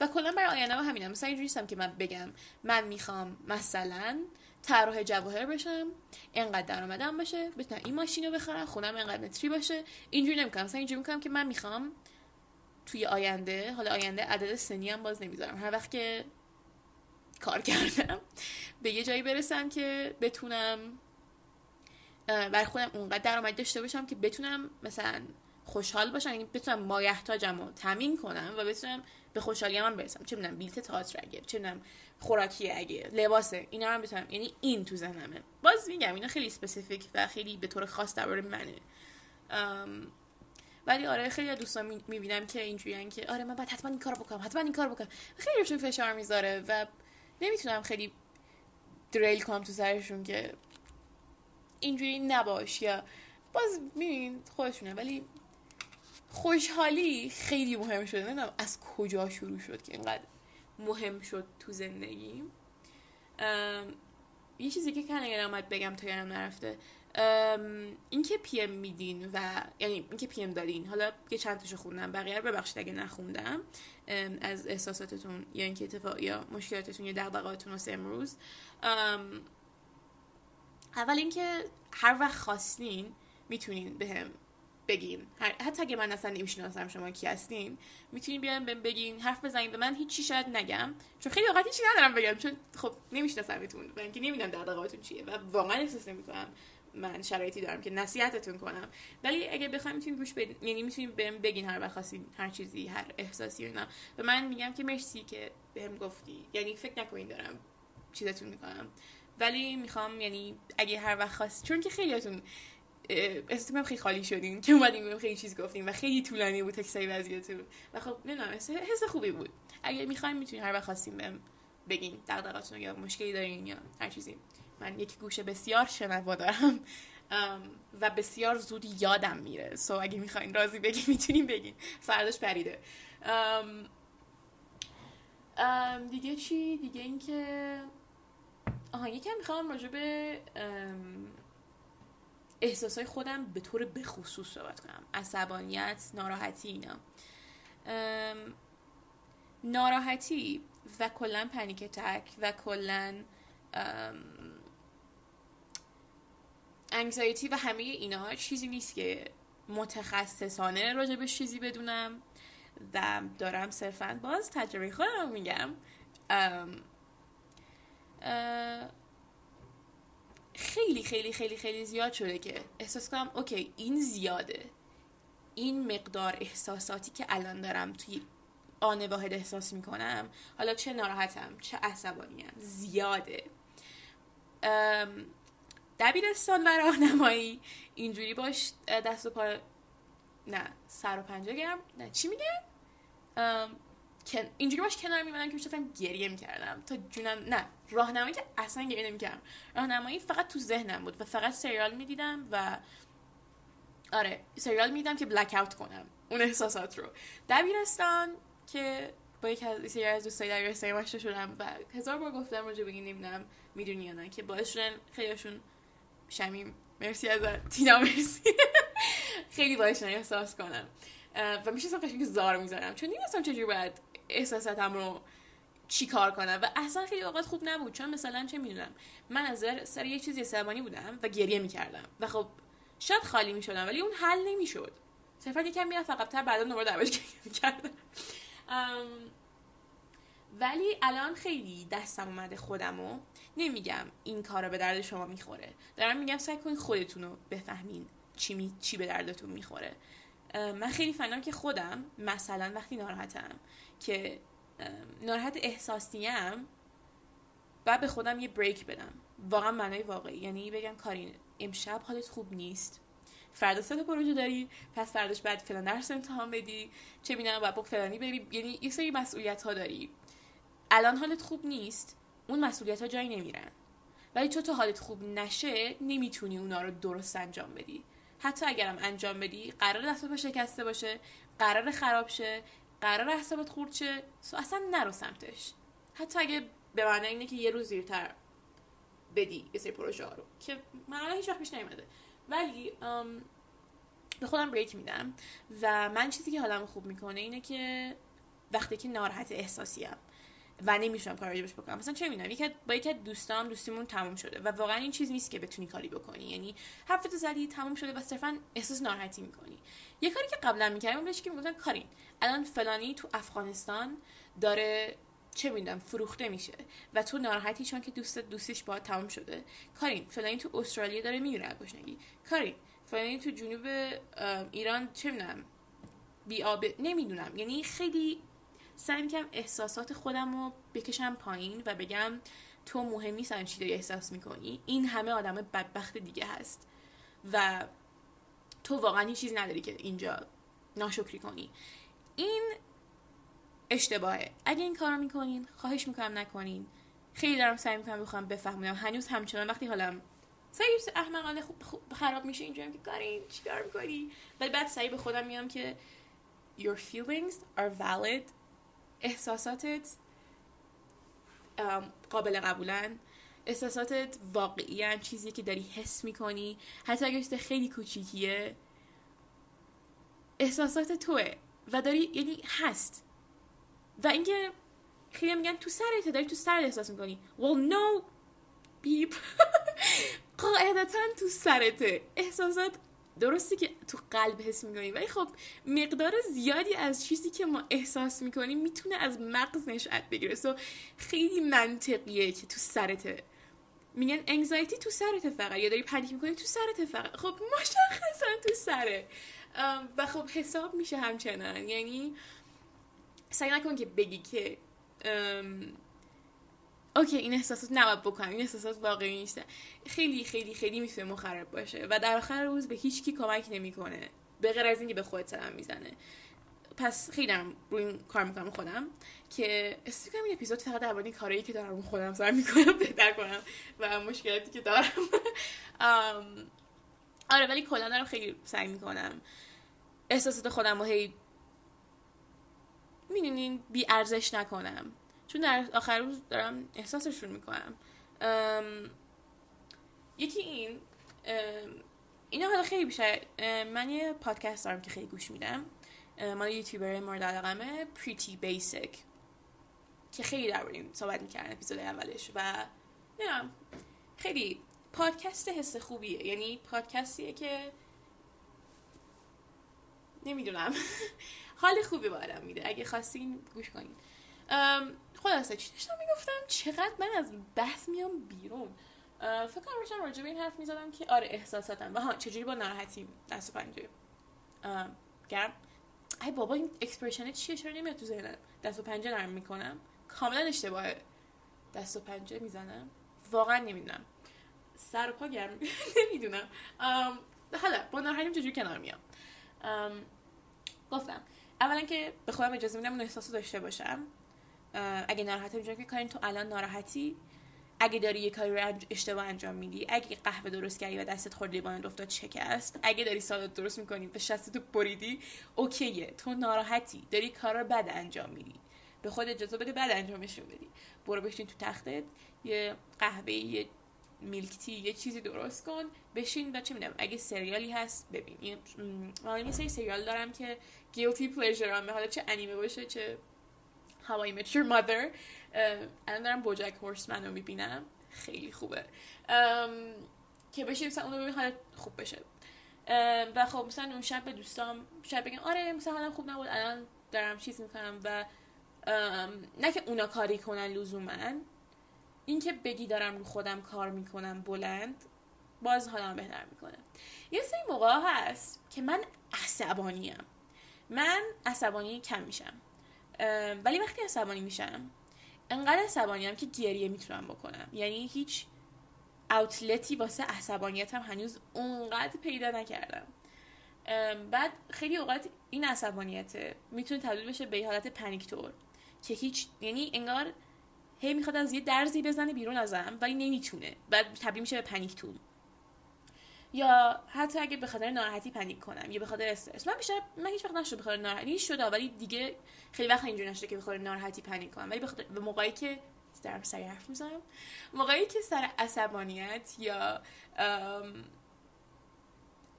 و کلا برای آینده همینم. مثلا اینجوری که من بگم من می‌خوام مثلا طراح جواهر بشم انقدر درآمدم باشه بتونم این ماشین رو بخرم خونم انقدر متری باشه. اینجوری نمی‌کنم. مثلا اینجوری می‌کنم که من می‌خوام توی آینده حالا آینده عدد سنی هم باز نمی‌ذارم. هر وقت که کار کردم به یه جایی برسم که بتونم برای خودم اونقدر درآمد داشته باشم که بتونم مثلا خوشحال باشم یعنی بتونم مایحتاجم رو تامین کنم و بتونم به خوشحالی من برسم. چه می‌دونم بلیت تئاتر اگه چه می‌دونم خوراکی اگه لباسه اینا هم بتونم یعنی این تو ذهنمه. باز میگم اینا خیلی specific و خیلی به طور خاص درباره منه. ولی آره خیلی دوستان می‌بینم که اینجوریان که آره من باید حتما این کارو بکنم حتما این کارو بکنم. خیلی روشون فشار می‌ذاره و نمی‌تونم خیلی دریل کنم تو سرشون که اینجوری نباش یا باز می‌بینین خودشونه. ولی خوشحالی خیلی مهم شده نمی‌دونم از کجا شروع شد که اینقدر مهم شد تو زندگی یه چیزی که کنگه آمد بگم تا یادم نرفته. اینکه پی ام میدین و یعنی اینکه پی ام دادین. حالا یه چند تاشو خوندم. بقیه رو ببخشید اگه نخوندم. از احساساتتون یا اینکه اتفاق یا مشکلاتتون یا دغدغه‌هاتون واسه امروز. اول اینکه هر وقت خواستین می‌تونین بهم بگین حتی اگه من اصلا نمی‌شناسم شما کی هستین می‌تونین بیان بهم بگین. حرف بزنین به من هیچی شاید نگم. چون خیلی اوقات هیچی ندارم بگم. چون خب نمیشناسمتون و اینکه نمی‌دونم دغدغه‌هاتون چیه و واقعا احساس نمی‌کنم من شرایطی دارم که نصیحتتون کنم. ولی اگه بخوایم می‌تونین گوش بدین. یعنی می‌تونین بهم بگین هر وقت هر چیزی هر احساسی اینا. و من میگم که مرسی که بهم گفتی. یعنی فکر نکنین دارم چیزتون می‌کنم. ولی می‌خوام یعنی اگه هر وقت خواست چون که خیلیاتون احساس خیلی خالی شدین که اومدین خیلی چیز گفتیم و خیلی طولانی بود تکسای وضعیتون و خب نمی‌دونم حس خوبی بود. اگه می‌خوایم می‌تونین هر وقت خواستیم بهم بگین دغدغه‌تون یا مشکلی دارین یا هر چیزی. من یک گوشه بسیار شنوا دارم و بسیار زود یادم میره. سو اگه می‌خواین راضی بگی می‌تونیم بگین. فرداش پریده. دیگه چی؟ دیگه اینکه آها یکم می‌خوام راجع به احساسای خودم به طور بخصوص صحبت کنم. عصبانیت ناراحتی اینا. ناراحتی و کلا پنیک تک و کلا انگزایتی و همه اینا چیزی نیست که متخصصانه راجع به چیزی بدونم و دارم صرفا باز تجربه خودم میگم. خیلی خیلی خیلی خیلی زیاد شده که احساس کنم اوکی این زیاده. این مقدار احساساتی که الان دارم توی آن واحد احساس می‌کنم حالا چه ناراحتم چه عصبانیم زیاده. دبیرستان و راهنمایی. اینجوری باش دست و پا نه سر و پنجه گرم. نه چی میگن؟ اینجوری باش کنار میمدم که میشتم گریه می‌کردم. تا جونم نه راهنمایی که اصلا گریه نمی‌کردم. راهنمایی فقط تو ذهنم بود و فقط سریال می‌دیدم و آره سریال می‌دیدم که بلک اوت کنم. اون احساسات رو. دبیرستان که با یک از سری از دوستای دبیرستانی آشنا شدم و هزار بار گفتم راجع به این می‌دونی یا نه که باعث شدن خیلیشون شمیم. مرسی از تینا مرسی. [laughs] خیلی باعث احساس کنم. و میشه اصلا که زار می‌ذارم چون نمی‌دونستم چجوری باید احساساتم رو چی کار کنم. و اصلا خیلی اوقات خوب نبود چون مثلا چه می‌دونم من از سر یه چیزی عصبانی بودم و گریه می‌کردم. و خب شاید خالی می‌شدم ولی اون حل نمی‌شد. صرفا یکم می‌رفت فقط تر بعدا دوباره گریه می‌کردم. ولی الان خیلی دستم اومده خودمو. نمیگم این کارا به درد شما می‌خوره. دارم میگم سعی کنید خودتون رو بفهمین چی, می... چی به دردتون می‌خوره. من خیلی فهمیدم که خودم مثلا وقتی ناراحتم که ناراحت احساسیم و به خودم یه بریک بدم. واقعا معنای واقعی. یعنی بگم کارین امشب حالت خوب نیست. فردا سه پروژه داری پس فرداش بعد فلان درس امتحان بدی. چه می‌دونم بعد فلانی بری یعنی یه سری مسئولیت ها داری. الان حالت خوب نیست. اون مسئولیت ها جایی نمیرن. ولی تو تا حالت خوب نشه نمی‌تونی اونا رو درست انجام بدی. حتی اگرم انجام بدی قرار دست پا شکسته باشه قرار خراب شه. قرار حسابت خورد شه اصلا نرو سمتش. حتی اگه به معنی اینه که یه روز زیرتر بدی یه سری پروژه ها رو که من هیچ وقت پیش نیومده. ولی به خودم بریک میدم و من چیزی که حالم خوب می‌کنه اینه که وقتی که ناراحت احساسیم و نمیشونم کاری بهش بکنم مثلا چه می‌دونم یکی با یکی دوستام دوستیمون تموم شده و واقعا این چیز نیست که بتونی کاری بکنی یعنی حرفتو زدی تموم شده و صرفا احساس ناراحتی می‌کنی. یه کاری که قبلا می‌کردم بهش که می‌گفتن کارین الان فلانی تو افغانستان داره چه می‌دونم فروخته میشه و تو ناراحتی چون که دوست دوستش با تمام شده. کارین فلانی تو استرالیا داره میمیره گشنگی کارین فلانی تو جنوب ایران چه می‌دونم بی آب نمی‌دونم. یعنی خیلی سعی می‌کنم احساسات خودم رو بکشم پایین و بگم تو مهم نیست چی داری احساس می‌کنی. این همه آدم بدبخت دیگه هست و تو واقعا هیچ چیزی نداری که اینجا ناشکری کنی. این اشتباهه. اگه این کارو می‌کنین خواهش می‌کنم نکنین. خیلی دارم سعی می‌کنم بخوام بفهمونم. هنوز همچنان وقتی حالم سعی احمقانه خوب, خوب خراب میشه اینجا که کارین چیکار می‌کنی؟ ولی بعد سعی به خودم میام که your feelings are valid. احساساتت قابل قبولن. احساساتت واقعی چیزی که داری حس می‌کنی. حتی اگر خیلی کوچیکیه احساسات توه. و داری یعنی هست. و اینکه خیلی میگن تو سرت داری تو سرت احساس می‌کنی. Well no بیپ [laughs] قاعدتا تو سرته. احساسات درستی که تو قلب حس می‌کنی ولی خب مقدار زیادی از چیزی که ما احساس می‌کنیم می‌تونه از مغز نشأت بگیره. سو خیلی منطقیه که تو سرته. میگن انگزایتی تو سرته فقط. یا داری پنیک می‌کنی تو سرته فقط. خب مشخصا تو سره. و خب حساب میشه همچنان. یعنی سعی نکن که بگی که اوکی این احساسات نباید بکنم این احساسات واقعی نیست خیلی خیلی خیلی می‌تونه مخرب باشه و در آخر روز به هیچ کی کمک نمی‌کنه. به غیر از اینکه به خودت سلام می‌زنه. پس خیلی روی این کار می‌کنم خودم که استفاده این اپیزود فقط درباره کارهایی که دارم خودم سر می‌کنم بهتر کنم و مشکلاتی که دارم. آره ولی کلا دارم خیلی سعی می‌کنم. احساسات خودم رو هی می‌دونین بی ارزش نکنم. چون در آخر روز دارم احساسشون می‌کنم. یکی این اینا حالا خیلی بیشتر من یه پادکست دارم که خیلی گوش میدم. مال یوتیوبر مورد علاقمه پریتی بیسیک که خیلی در صحبت می‌کردن اپیزود اولش و نه خیلی پادکست حس خوبیه. یعنی پادکستیه که نمی‌دونم. [laughs] حال خوبی با آدم میده. اگه خواستین گوش کنین. خلاصه چی داشتم می‌گفتم؟ چقدر من از بحث میام بیرون. فکر کنم داشتم راجع به این حرف می‌زدم که آره احساساتم. و ها چجوری با ناراحتی دست و پنجه. گرم. ای بابا این expression چیه؟ چرا نمیاد تو ذهنم؟ دست و پنجه نرم می‌کنم. کاملا اشتباهه دست و پنجه می‌زنم. واقعا نمی‌دونم. سر و پا گرم. [laughs] نمی‌دونم. حالا با ناراحتیم چجوری کنار میام؟ گفتم اولا که به خودم اجازه میدم اون احساس داشته باشم. اگه ناراحتی میگم که کارین تو الان ناراحتی؟ اگه داری یه کاری رو اشتباه انجام میدی؟ اگه قهوه درست کردی و دستت خورد لیوان افتاد شکست؟ اگه داری سالاد درست می‌کنی و شستتو بریدی؟ اوکیه. تو ناراحتی. داری کار رو بد انجام میدی. به خود اجازه بده بعد انجامشون بدی. برو بشین تو تختت. یه قهوه یه میلک تی یه چیزی درست کن بشین و چه می‌دونم اگه سریالی هست ببین. من یه سری سریال دارم که guilty pleasure هم حالا چه انیمه باشه چه Met Your Mother. الان دارم بوجک هورسمن رو می‌بینم. خیلی خوبه. که بشه مثلا اونو ببین حالا خوب بشه. و خب مثلا اون شب به دوستام شب بگم آره مثلا حالا خوب نبود الان دارم چیز می‌کنم و نه که اونا کاری کنن لزوما. اینکه بگی دارم رو خودم کار می‌کنم بلند باز حالم بهتر می‌کنه. یه سری موقع هست که من عصبانیم. من عصبانی کم میشم. ولی وقتی عصبانی میشم انقدر عصبانیم که گریه می‌تونم بکنم. یعنی هیچ اوتلتی واسه عصبانیتم هنوز اونقدر پیدا نکردم. بعد خیلی اوقات این عصبانیت می‌تونه تبدیل بشه به حالت پنیکتور که هیچ یعنی انگار هی می‌خواد از یه درزی بزنه بیرون ازم ولی نمی‌تونه. بعد تبدیل میشه به پنیکتون یا حتی اگه به خاطر ناراحتی پنیک کنم یا به خاطر استرس. من بیشتر من هیچ وقت نشده به خاطر ناراحتی شده ولی دیگه خیلی وقت اینجوری نشده که به خاطر ناراحتی پنیک کنم. ولی به. به موقعی که دارم سری حرف می‌زنم موقعی که سر عصبانیت یا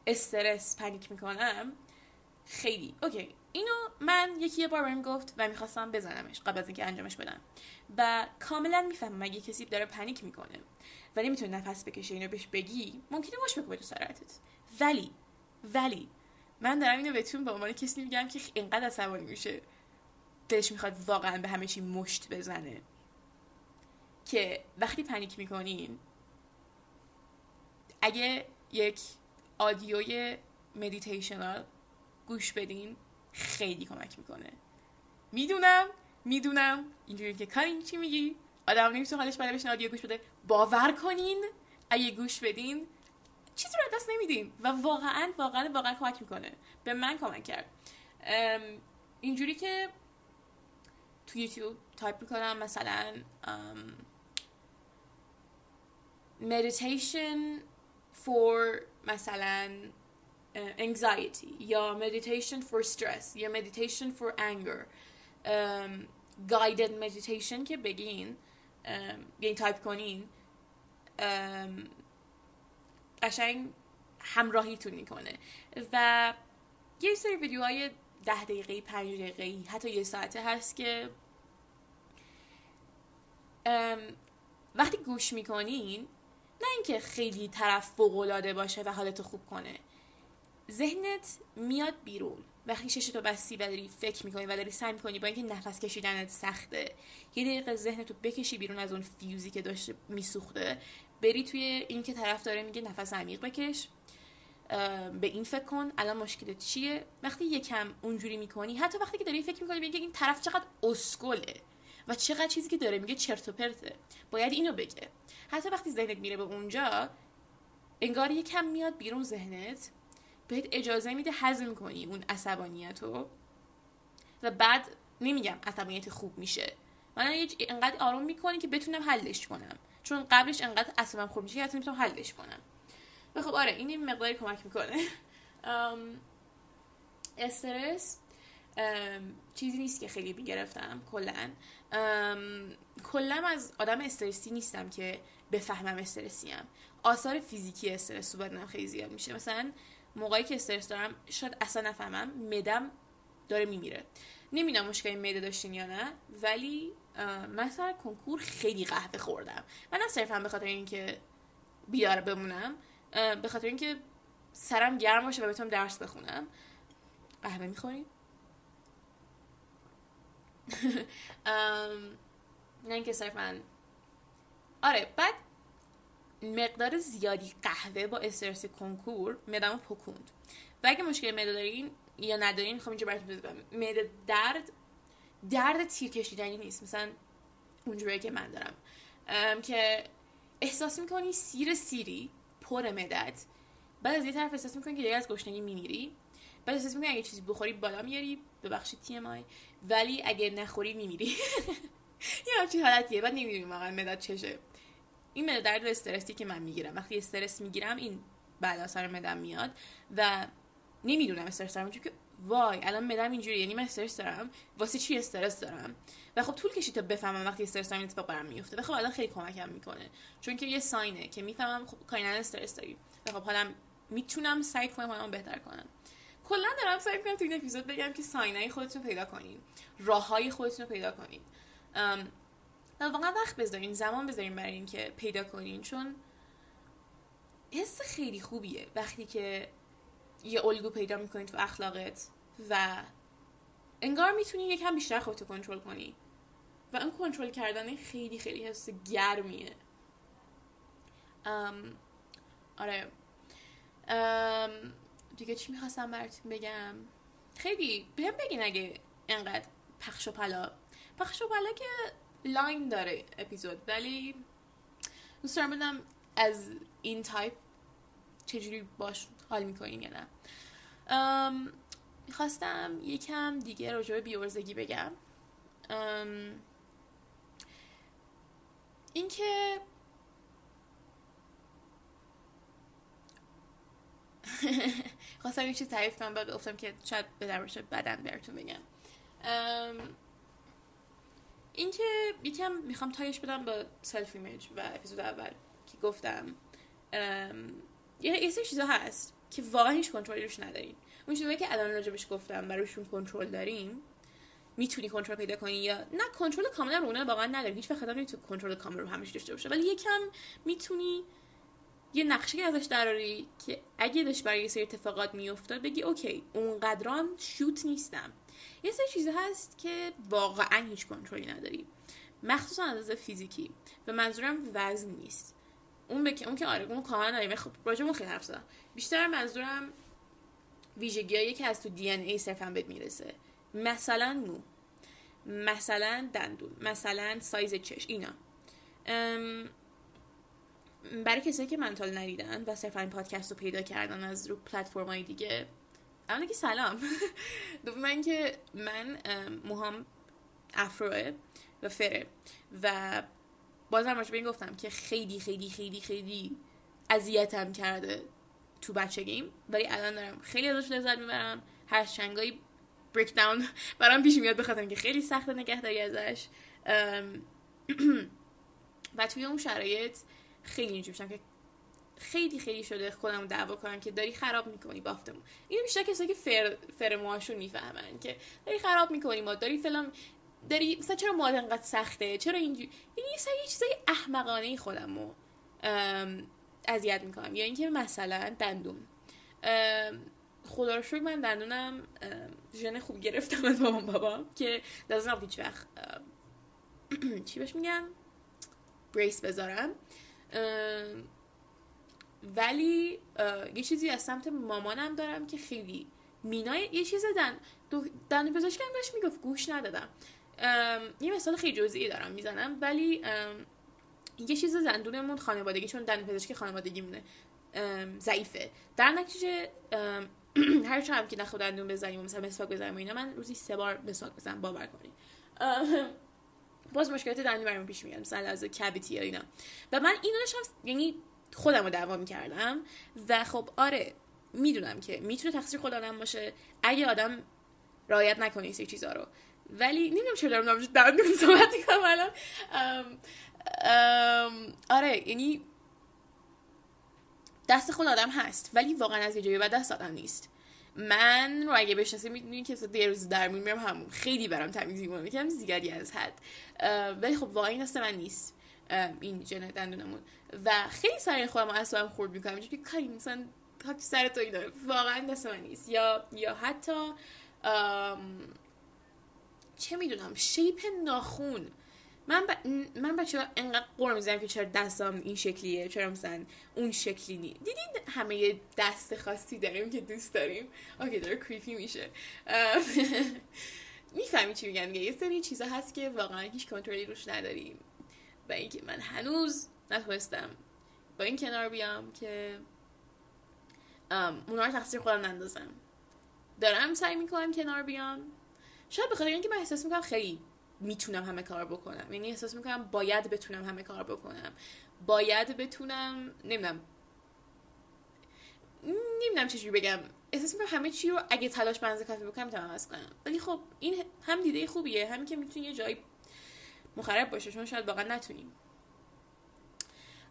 استرس پنیک می‌کنم خیلی اوکی. اینو من یکی یه بار بهم گفت و می‌خواستم بزنمش قبل از اینکه انجامش بدم. و کاملا می‌فهمم اگه کسی داره پنیک می‌کنه و نمی‌تونه نفس بکشه اینو بهش بگی ممکنه مش بکنه تو سرعتت ولی ولی من دارم اینو بهتون به عنوان کسی میگم که اینقدر عصبانی میشه دلش می‌خواد واقعا به همه چی مشت بزنه که وقتی پنیک می‌کنین اگه یک audio ی meditational گوش بدین خیلی کمک می‌کنه. می‌دونم می‌دونم. اینجوری که کارین چی میگی؟ آدم نمی‌تونه حالش بده بشینه audio گوش بده. باور کنین. اگه گوش بدین چیزی رو دست نمیدین. و واقعا واقعا واقعا کمک می‌کنه. به من کمک کرد. اینجوری که تو YouTube type می‌کنم مثلا meditation for مثلا anxiety یا meditation for stress یا meditation for anger um, guided meditation که بگین um, یعنی تایپ کنین um, قشنگ همراهیتون می‌کنه. و یه سری ویدیوهای ده دقیقه پنج دقیقه حتی یه ساعته هست که وقتی گوش می‌کنین نه اینکه خیلی طرف فوق باشه و حالتو خوب کنه. ذهنت میاد بیرون. وقتی ششتو بستی و داری فکر می‌کنی و داری سعی می‌کنی با اینکه نفس کشیدنت سخته یه دقیقه ذهنتو بکشی بیرون از اون فیوزی که داشته میسوخته. بری توی این که طرف داره میگه نفس عمیق بکش. به این فکر کن. الان مشکلت چیه؟ وقتی یکم اونجوری می‌کنی حتی وقتی که داری فکر می‌کنی میگه این طرف چقدر اسکله و چقدر چیزی که داره میگه چرت و پرته. باید اینو بگه. حتی وقتی ذهنت میره به اونجا انگار یکم میاد بیرون ذهنت. بهت اجازه میده هضم کنی اون عصبانیت رو. و بعد نمیگم عصبانیت خوب میشه. من انقدر آروم می‌کنی که بتونم حلش کنم. چون قبلش انقدر عصبم خوب میشه که حتی می‌تونم حلش کنم. و خب آره این مقداری کمک می‌کنه. [laughs] استرس چیزی نیست که خیلی می‌گرفتم کلا. کلا از آدم استرسی نیستم که بفهمم استرسی ام آثار فیزیکی استرس تو بدنم خیلی زیاد میشه. مثلا موقعی که استرس دارم شاید اصلا نفهمم مدم داره میمیره. نمی‌دونم مشکلی معده داشتین یا نه ولی مثلا کنکور خیلی قهوه خوردم. من نه صرفا به خاطر اینکه بیدار بمونم به خاطر اینکه سرم گرم باشه و بتونم درس بخونم. قهوه می‌خوریم [laughs] نه اینکه صرفا. آره بعد مقدار زیادی قهوه با استرس کنکور مدام پکوند. و اگه مشکل معده دارین یا ندارین خب اینجا براتون بزنم معده درد درد تیر کشیدنی نیست. مثلا اونجوری که من دارم. که احساس می‌کنی سیر سیری پر مدت بعد از یه طرف احساس می‌کنی که دیگه از گشنگی میمیری. بعد احساس می‌کنی اگه چیزی بخوری بالا میاری ببخشید تی ام ولی اگه نخوری میمیری. [laughs] یه همچین حالتیه. بعد نمی‌دونیم واقعا مدت چشه این مدت درد استرسی که من می‌گیرم. وقتی استرس می‌گیرم این بعد اثر مدم میاد و نمی‌دونم استرس دارم. چون که وای الان مدم اینجوری یعنی من استرس دارم. واسه چی استرس دارم؟ و خب طول کشید تا بفهمم وقتی استرس دارم اتفاق برام میفته و خب الان خیلی کمکم می‌کنه. چون که یه ساینه که می‌فهمم خب کاینا استرس داری. و خب حالا می‌تونم سعی کنم حالم بهتر کنم. کلا دارم سعی می‌کنم تو این اپیزود بگم که ساینای خودتون پیدا کنین. راههای خودتون رو پیدا کنین. واقعا وقت بذارین زمان بذارین برای اینکه پیدا کنین. چون حس خیلی خوبیه وقتی که یه الگو پیدا می‌کنی تو اخلاقت و انگار می‌تونی یکم بیشتر خودتو کنترل کنی. و اون کنترل کردن خیلی خیلی حس گرمیه. ام، آره. ام، دیگه چی می‌خواستم براتون بگم؟ خیلی بهم بگین اگه انقدر پخش و پلا. پخش و پلا که line داره اپیزود. ولی دوست دارم بدم از این تایپ چجوری باش حال می‌کنین یا نه. می‌خواستم یکم دیگه راجع به بیورزگی بگم. اینکه [laughs] خواستم یه چیز تعریف کنم بعد گفتم که شاید به دربارش بعدا براتون بگم. اینکه یکم می‌خوام tie ش بدم با self image و اپیزود اول که گفتم یه سری چیزا هست که واقعا هیچ کنترلی روش نداریم اون چیزایی که الان راجبش گفتم روشون کنترل داریم می‌تونی کنترل پیدا کنی یا نه کنترل کاملا رو اونا واقعا نداری هیچ وقت نمی‌تونی کنترل کامل رو همش داشته باشه ولی یکم می‌تونی یه نقشه ازش دراری که اگه داشت برای یه سری اتفاقات میافتاد بگی okay اونقدران شوت نیستم. یه سری چیزا هست که واقعا هیچ کنترلی نداری. مخصوصا از فیزیکی. و منظورم وزن نیست. اون بک... اون که آره اون کاملا نداریم خب راجع اون خیلی حرف زدم. بیشتر منظورم ویژگیایی که از تو دی ان ای صرفا بهت می‌رسه. مثلا مو. مثلا دندون. مثلا سایز چش. اینا. برای کسایی که منتال ندیدن و صرفا این پادکست رو پیدا کردن از رو پلتفرم های دیگه اولا که سلام. [laughs] من که من موهام افروه و فره. و بازم راجع به این گفتم که خیلی خیلی خیلی خیلی اذیتم کرده تو بچگیم ولی الان دارم خیلی ازش لذت می‌برم. هر چنگایی بریک داون [laughs] برام پیش میاد بخاطر که خیلی سخت نگهداری ازش. [clears throat] و توی اون شرایط خیلی اینجوری که خیلی خیلی شده خودم دعوا کنم که داری خراب می‌کنی بافتمون. اینو بیشتر کسایی که فر فر موهاشون می‌فهمن که داری خراب می‌کنی ما داری فلان داری مثلا چرا مواد انقدر سخته؟ چرا اینجوری یعنی یه چیزای احمقانه خودمو اذیت می‌کنم. یا اینکه مثلا دندون. خدا رو شکر من دندونم ژن خوب گرفتم از بابام بابا که لازم هیچ وقت [clears throat] چی بهش میگن؟ بریس بذارم. ولی یه چیزی از سمت مامانم دارم که خیلی مینای یه چیز دن دندون پزشکم داشت می‌گفت گوش ندادم. یه مثال خیلی جزئی دارم می‌زنم ولی یه چیز دندونمون خانوادگی چون دندون پزشکی خانوادگی مونه. ضعیفه. در نتیجه [clears throat] هر چند که نخود دندون بزنیم مثلا مسواک بزنیم و اینا من روزی سه بار مسواک بزنم باور کنید باز مشکلات دندون برام پیش میاد مثلا از کبیتی یا اینا. و من اینو داشتم یعنی خودم رو دعوا می‌کردم. و خب آره می‌دونم که می‌تونه تقصیر خود آدم باشه اگه آدم رعایت نکنه این چیزا رو. ولی نمی‌دونم چرا دارم نامش دندون صحبت می‌کنم الان. آره یعنی دست خود آدم هست ولی واقعا از یه جایی بعد دست آدم نیست. من رو اگه بشناسید می‌دونید که یه روز درمون میرم همون خیلی برام تمیزی می‌کنم یکم زیادی از حد. ولی خب واقعا این من نیست. این جن دندونمون. و خیلی سر خودم اصلا خورد می‌کنم. که کاری مثلا خاک سر تو اینا. واقعا دست من نیست. یا یا حتی چه می‌دونم شیپ ناخون. من ب... من بچه انقدر قرم می‌زنم که چرا دستم این شکلیه. چرا مثلا اون شکلی نی. دیدین همه دست خاصی داریم که دوست داریم؟ اوکی داره کریپی میشه. می‌فهمی چی میگم یه سری چیزا هست که واقعا هیچ کنترلی روش نداریم. و اینکه من هنوز نتونستم با این کنار بیام که اونا رو تقصیر خودم نندازم. دارم سعی می‌کنم کنار بیام. شاید بخاطر اینکه من احساس می‌کنم خیلی می‌تونم همه کار بکنم. یعنی احساس می‌کنم باید بتونم همه کار بکنم. باید بتونم نمی‌دونم. نمی‌دونم چجوری بگم. احساس می‌کنم همه چی رو اگه تلاش بنز کافی بکنم می‌تونم عوض کنم. ولی خب این هم دیده خوبیه. همین که می‌تونی یه جایی مخرب باشه چون شاید واقعا نتونیم.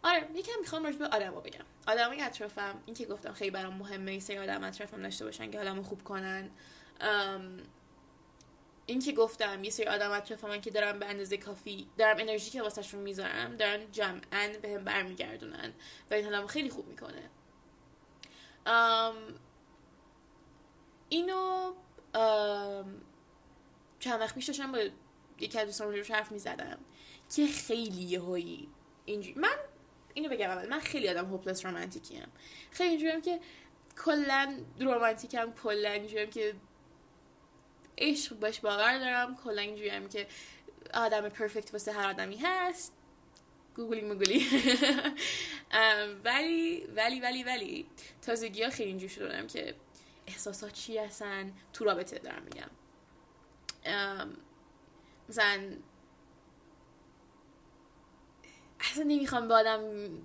آره یکم می‌خوام راجع به آدما بگم. آدمای اطرافم این که گفتم خیلی برام مهمه این سری آدم اطرافم داشته باشن که حالمو خوب کنن. این که گفتم یه سری آدم اطرافم که دارم به اندازه کافی دارم انرژی که واسهشون می‌ذارم دارن جمعا به هم برمیگردونن و این حالمو خیلی خوب می‌کنه. اینو چند وقت پیش داشتم با یکی از دوستان روش حرف می‌زدم که خیلی یهویی اینجوری من اینو بگم اول من خیلی آدم هوپلس رومانتیکی ام خیلی اینجوریم که کلا رومانتیکم کلا اینجوریم که عشق باش باور دارم کلا اینجوریم که آدم پرفکت واسه هر آدمی هست. گوگلی مگولی [laughs] ولی ولی ولی ولی تازگی ها خیلی اینجور شدم که احساسات چی هستن؟ تو رابطه دارم میگم. مثلا اصلا نمی‌خوام با آدم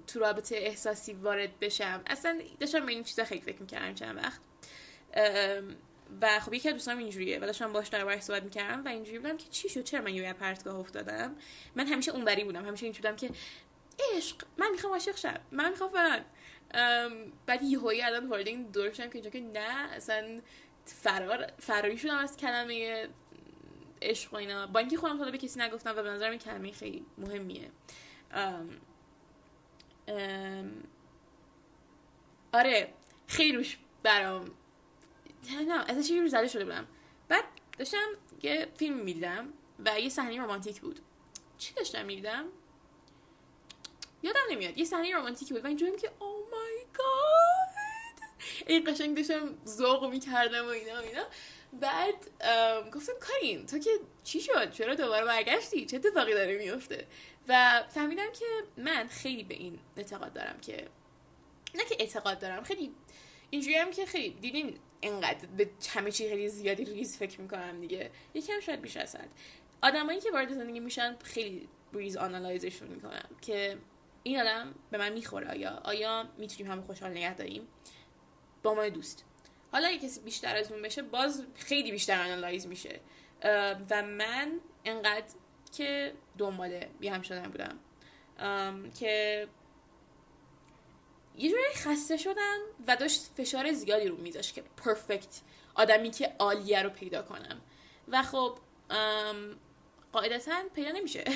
تو رابطه احساسی وارد بشم. اصلا داشتم به این چیزا خیلی فکر می‌کردم چند وقت. و خب یکی از دوستانم اینجوریه. و داشتم باش در صحبت می‌کردم و اینجوری بودم که چی شد؟ چرا من یه پرتگاه افتادم؟ من همیشه اونوری بودم. همیشه این بودم که عشق من می‌خوام عاشق شم. من می‌خوام فلان. بعد یهویی الان وارد این دور شدم که اینجا که نه اصلا فرار فراری شدم از کلمه عشق و اینا. با اینکه خودم به کسی نگفتم و به نظرم کلمه خیلی مهمیه. ام ام آره خیلی روش برام نه ازش یه زده شده بودم. بعد داشتم یه فیلم می‌دیدم و یه صحنه رمانتیک بود. چی داشتم می‌دیدم؟ یادم نمیاد. یه صحنه رمانتیکی بود و اینجوریم که او مای گاد این قشنگ داشتم ذوق می‌کردم و اینا و اینا. بعد گفتم کارین تو که چی شد؟ چرا دوباره برگشتی؟ چه اتفاقی داره میفته؟ و فهمیدم که من خیلی به این اعتقاد دارم که نه که اعتقاد دارم خیلی اینجوری هم که خیلی دیدین اینقدر به همه چی خیلی زیادی ریز فکر می‌کنم دیگه. یکم شاید بیش از حد. آدمایی که وارد زندگی میشن خیلی ریز analyze شون می‌کنم که این آدم به من می‌خوره. آیا آیا می‌تونیم همه خوشحال نگه داریم؟ با ما دوست. حالا اگه کسی بیشتر از اون بشه باز خیلی بیشتر analyze میشه. و من انقدر که دنبال یه هم شدن بودم. که یه جوری خسته شدم و داشت فشار زیادی رو میذاشت که پرفکت آدمی که عالیه رو پیدا کنم. و خب قاعدتا پیدا نمیشه. [laughs]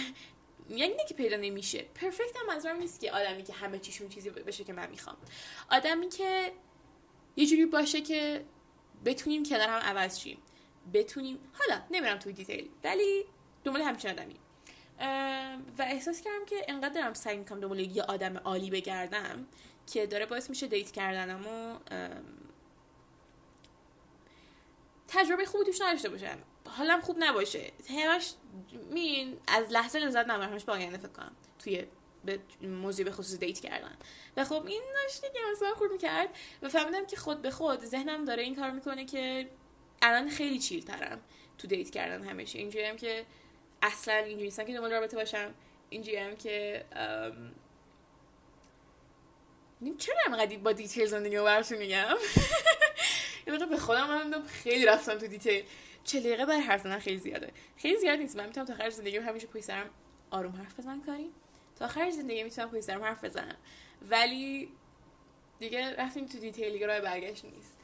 یعنی نه که پیدا نمیشه. پرفکت هم منظورم نیست که آدمی که همه چیشون چیزی بشه که من می‌خوام. آدمی که یه جوری باشه که بتونیم کنار هم عوض شیم. بتونیم حالا نمیرم توی دیتیل ولی دنبال همچین آدمی. و احساس کردم که انقدر دارم سعی می‌کنم دنبال یه آدم عالی بگردم که داره باعث میشه دیت کردنم و تجربه خوبی توش نداشته باشم. حالم خوب نباشه. همش مین از لحظه لذت نبرم همش با آینده فکر کنم. توی به موضوع به خصوص دیت کردن. و خب این ناشتی که مثلا خورد می‌کرد. و فهمیدم که خود به خود ذهنم داره این کار می‌کنه که الان خیلی chill ترم تو date کردن همیشه. اینجوری هم که اصلا اینجوری نیستم که دنبال رابطه باشم. اینجوری هم که چرا انقدر با detail زندگی رو براتون میگم؟ [laughs] یه به خودم من خیلی رفتم تو detail. چه دقیقه بر حرف زدن خیلی زیاده. خیلی زیاد نیست. من می‌تونم تا آخر زندگی همیشه پشت سرم آروم حرف بزنم کاری. تا آخر زندگی می‌تونم پشت سرم حرف بزنم. ولی دیگه رفتیم تو detail راه برگشت نیست.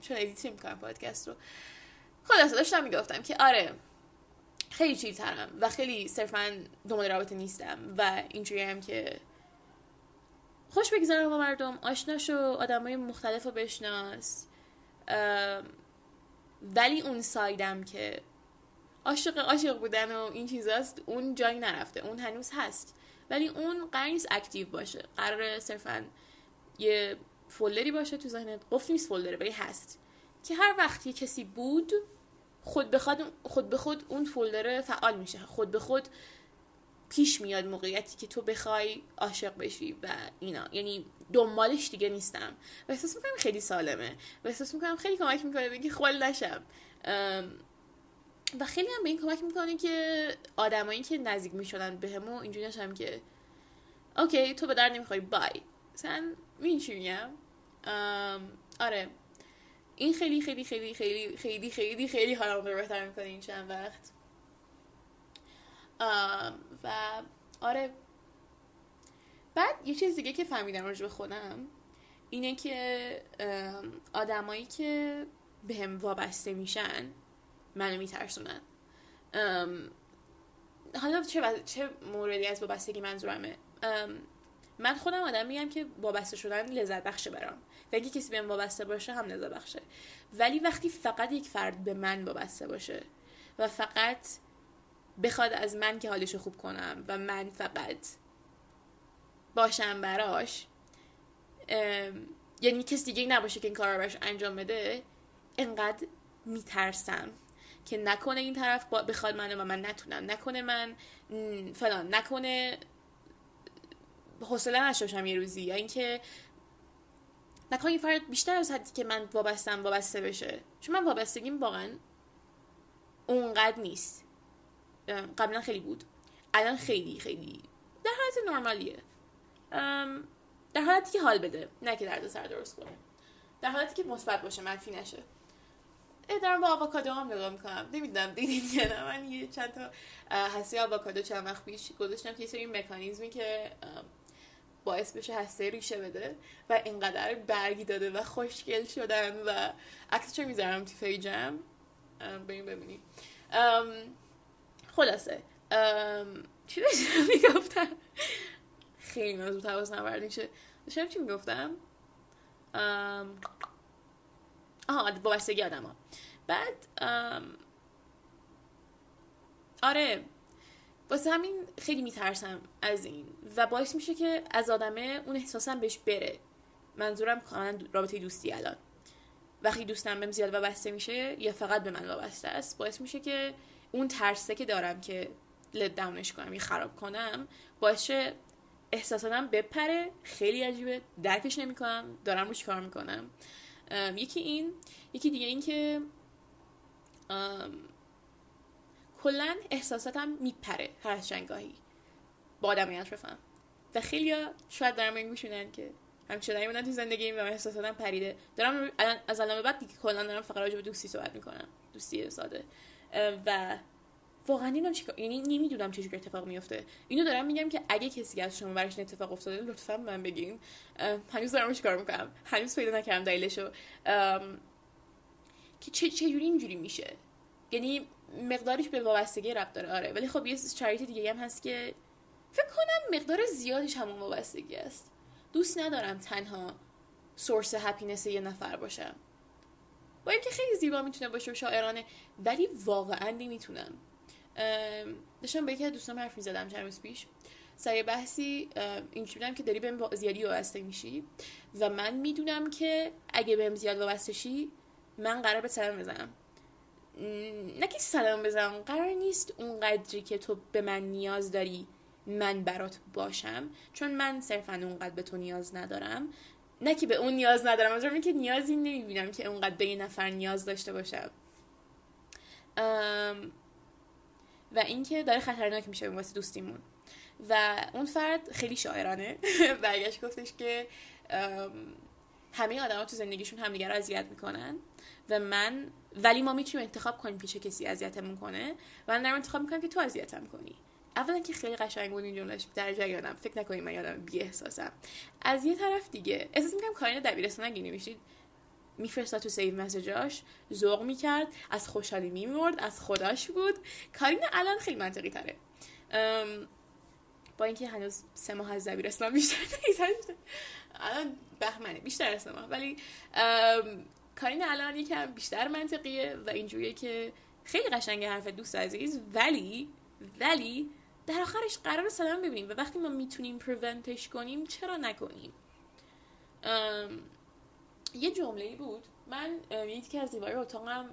چون edit می‌کنم پادکست رو. خلاصه داشتم می‌گفتم که آره خیلی chill ترم و خیلی صرفا دنبال رابطه نیستم و اینجوری هم که خوش بگذارم با مردم آشنا شو آدم مختلف رو بشناس. ولی اون side م که عاشق عاشق بودن و این چیزاست اون جایی نرفته اون هنوز هست. ولی اون قرار نیست اکتیو باشه. قرار صرفا یه فولدری باشه تو ذهنت. قفل نیست فولدره ولی هست. که هر وقت یه کسی بود خود بخواد خود به خود اون فولدر فعال میشه. خود به خود پیش میاد موقعیتی که تو بخوای عاشق بشی و اینا. یعنی دنبالش دیگه نیستم. و احساس می‌کنم خیلی سالمه. و احساس می‌کنم خیلی کمک می‌کنه بگی خول نشم. و خیلی هم به این کمک می‌کنه که آدمایی که نزدیک می‌شدن به همو اینجوری نشم که اوکی تو به در نمی‌خوای بای. مثلا این چی میگم؟ آره. این خیلی خیلی خیلی خیلی خیلی خیلی خیلی حالم رو بهتر می‌کنه این چند وقت. و آره. بعد یه چیز دیگه که فهمیدم راجع به خودم اینه که آدمایی که به هم وابسته میشن منو میترسونن حالا چه, چه موردی از وابستگی منظورمه؟ من خودم آدم میگم که وابسته شدن لذت بخشه برام. و اگه کسی بهم وابسته باشه هم لذت بخشه. ولی وقتی فقط یک فرد به من وابسته باشه و فقط بخواد از من که حالشو خوب کنم و من فقط باشم براش یعنی کسی دیگه نباشه که این کار رو براش انجام بده انقدر میترسم. که نکنه این طرف بخواد منو و من نتونم. نکنه من فلان. نکنه حوصله نشاشم یه روزی. یا اینکه نکنه این فرد بیشتر از حدی که من وابستم وابسته بشه. چون من وابستگیم واقعا اونقدر نیست. قبلا خیلی بود. الان خیلی خیلی در حالت نرمالیه. در حالتی که حال بده. نه که درد سر درست کنه. در حالتی که مثبت باشه منفی نشه. دارم با آووکادو هم نگاه می‌کنم. نمی‌دونم دیدین یا نه. من یه چند تا هسته آووکادو چند وقت پیش گذاشتم که یه سری مکانیزمی که باعث بشه هسته ریشه بده و اینقدر برگی داده و خوشگل شدن و عکسشو می‌ذارم تو پیجم. بریم ببینیم. خلاصه. چی داشتم [laughs] می‌گفتم؟ خیلی موضوع تواز نورد میشه داشتم چی می‌گفتم؟ آها وابستگی آدم ها بعد آره واسه همین خیلی میترسم از این و باعث میشه که از آدمه اون احساسم بهش بره. منظورم کاملا رابطه دوستی الان. وقتی دوستم بهم زیاد وابسته میشه یا فقط به من وابسته است باعث میشه که اون ترسه که دارم که لد داونش کنم یا خراب کنم باعث احساساتم بپره خیلی عجیبه درکش نمی‌کنم دارم روش کار می‌کنم. یکی این یکی دیگه این که کلا احساساتم میپره هر از با آدمی اطرافم و خیلی شاید دارم این میشونن که همچه داریم تو زندگی و احساساتم پریده. دارم از الان بعد دیگه کلا دارم فقط راجع دوستی صحبت می‌کنم. دوستی ساده. و واقعا نمی‌دونم چیکار یعنی نمی‌دونم چه اتفاق میفته اینو دارم میگم که اگه کسی از شما براش اتفاق افتاده لطفا من بگین. هنوز دارم کار می‌کنم؟ هنوز پیدا نکردم دلیلشو. که چه چجوری اینجوری میشه؟ یعنی مقدارش به وابستگی رب داره. آره ولی خب یه شرایط دیگه هم هست که فکر کنم مقدار زیادش همون وابستگی است. دوست ندارم تنها سورس هپینس یه نفر باشم. با اینکه خیلی زیبا می‌تونه باشه و شاعرانه ولی واقعا نمی‌تونم. داشتم با یکی از دوستان حرف می‌زدم چند روز پیش. سر بحثی اینجوری بودم که داری بهم زیادی وابسته میشی و من می‌دونم که اگه بهم زیاد وابسته شی من قرار به سلام بزنم. نه که سلام بزنم قرار نیست اون قدری که تو به من نیاز داری من برات باشم چون من صرفا اونقدر به تو نیاز ندارم. نه که به اون نیاز ندارم از که نیازی نمی‌بینم که اونقدر به یه نفر نیاز داشته باشم. و اینکه داره خطرناک میشه واسه دوستیمون. و اون فرد خیلی شاعرانه. [laughs] برگشت گفتش که همه آدما تو زندگیشون همدیگه رو اذیت می‌کنن و من ولی ما می‌تونیم انتخاب کنیم پیش کسی اذیتمون کنه. و من دارم انتخاب می‌کنم که تو اذیتم کنی. اولا که خیلی قشنگ بود این جملهش در یادم فکر نکنید من یادم بی احساسم از یه طرف دیگه احساس می‌کنم کارین دبیرستان اگه نمیشید میفرستاد تو سیو مسیجاش ذوق می‌کرد از خوشحالی میمرد از خداش بود. کارین الان خیلی منطقی تره با اینکه هنوز سه ماه از دبیرستان بیشتر الان بهمنه بیشتر از ماه. ولی کارین الان یکم بیشتر منطقیه و اینجوریه که خیلی قشنگه حرف دوست عزیز. ولی ولی در آخرش قرار سلام ببینیم و وقتی ما می‌تونیم پرونتش کنیم چرا نکنیم؟ یه جمله بود. من یکی از دیوار اتاقم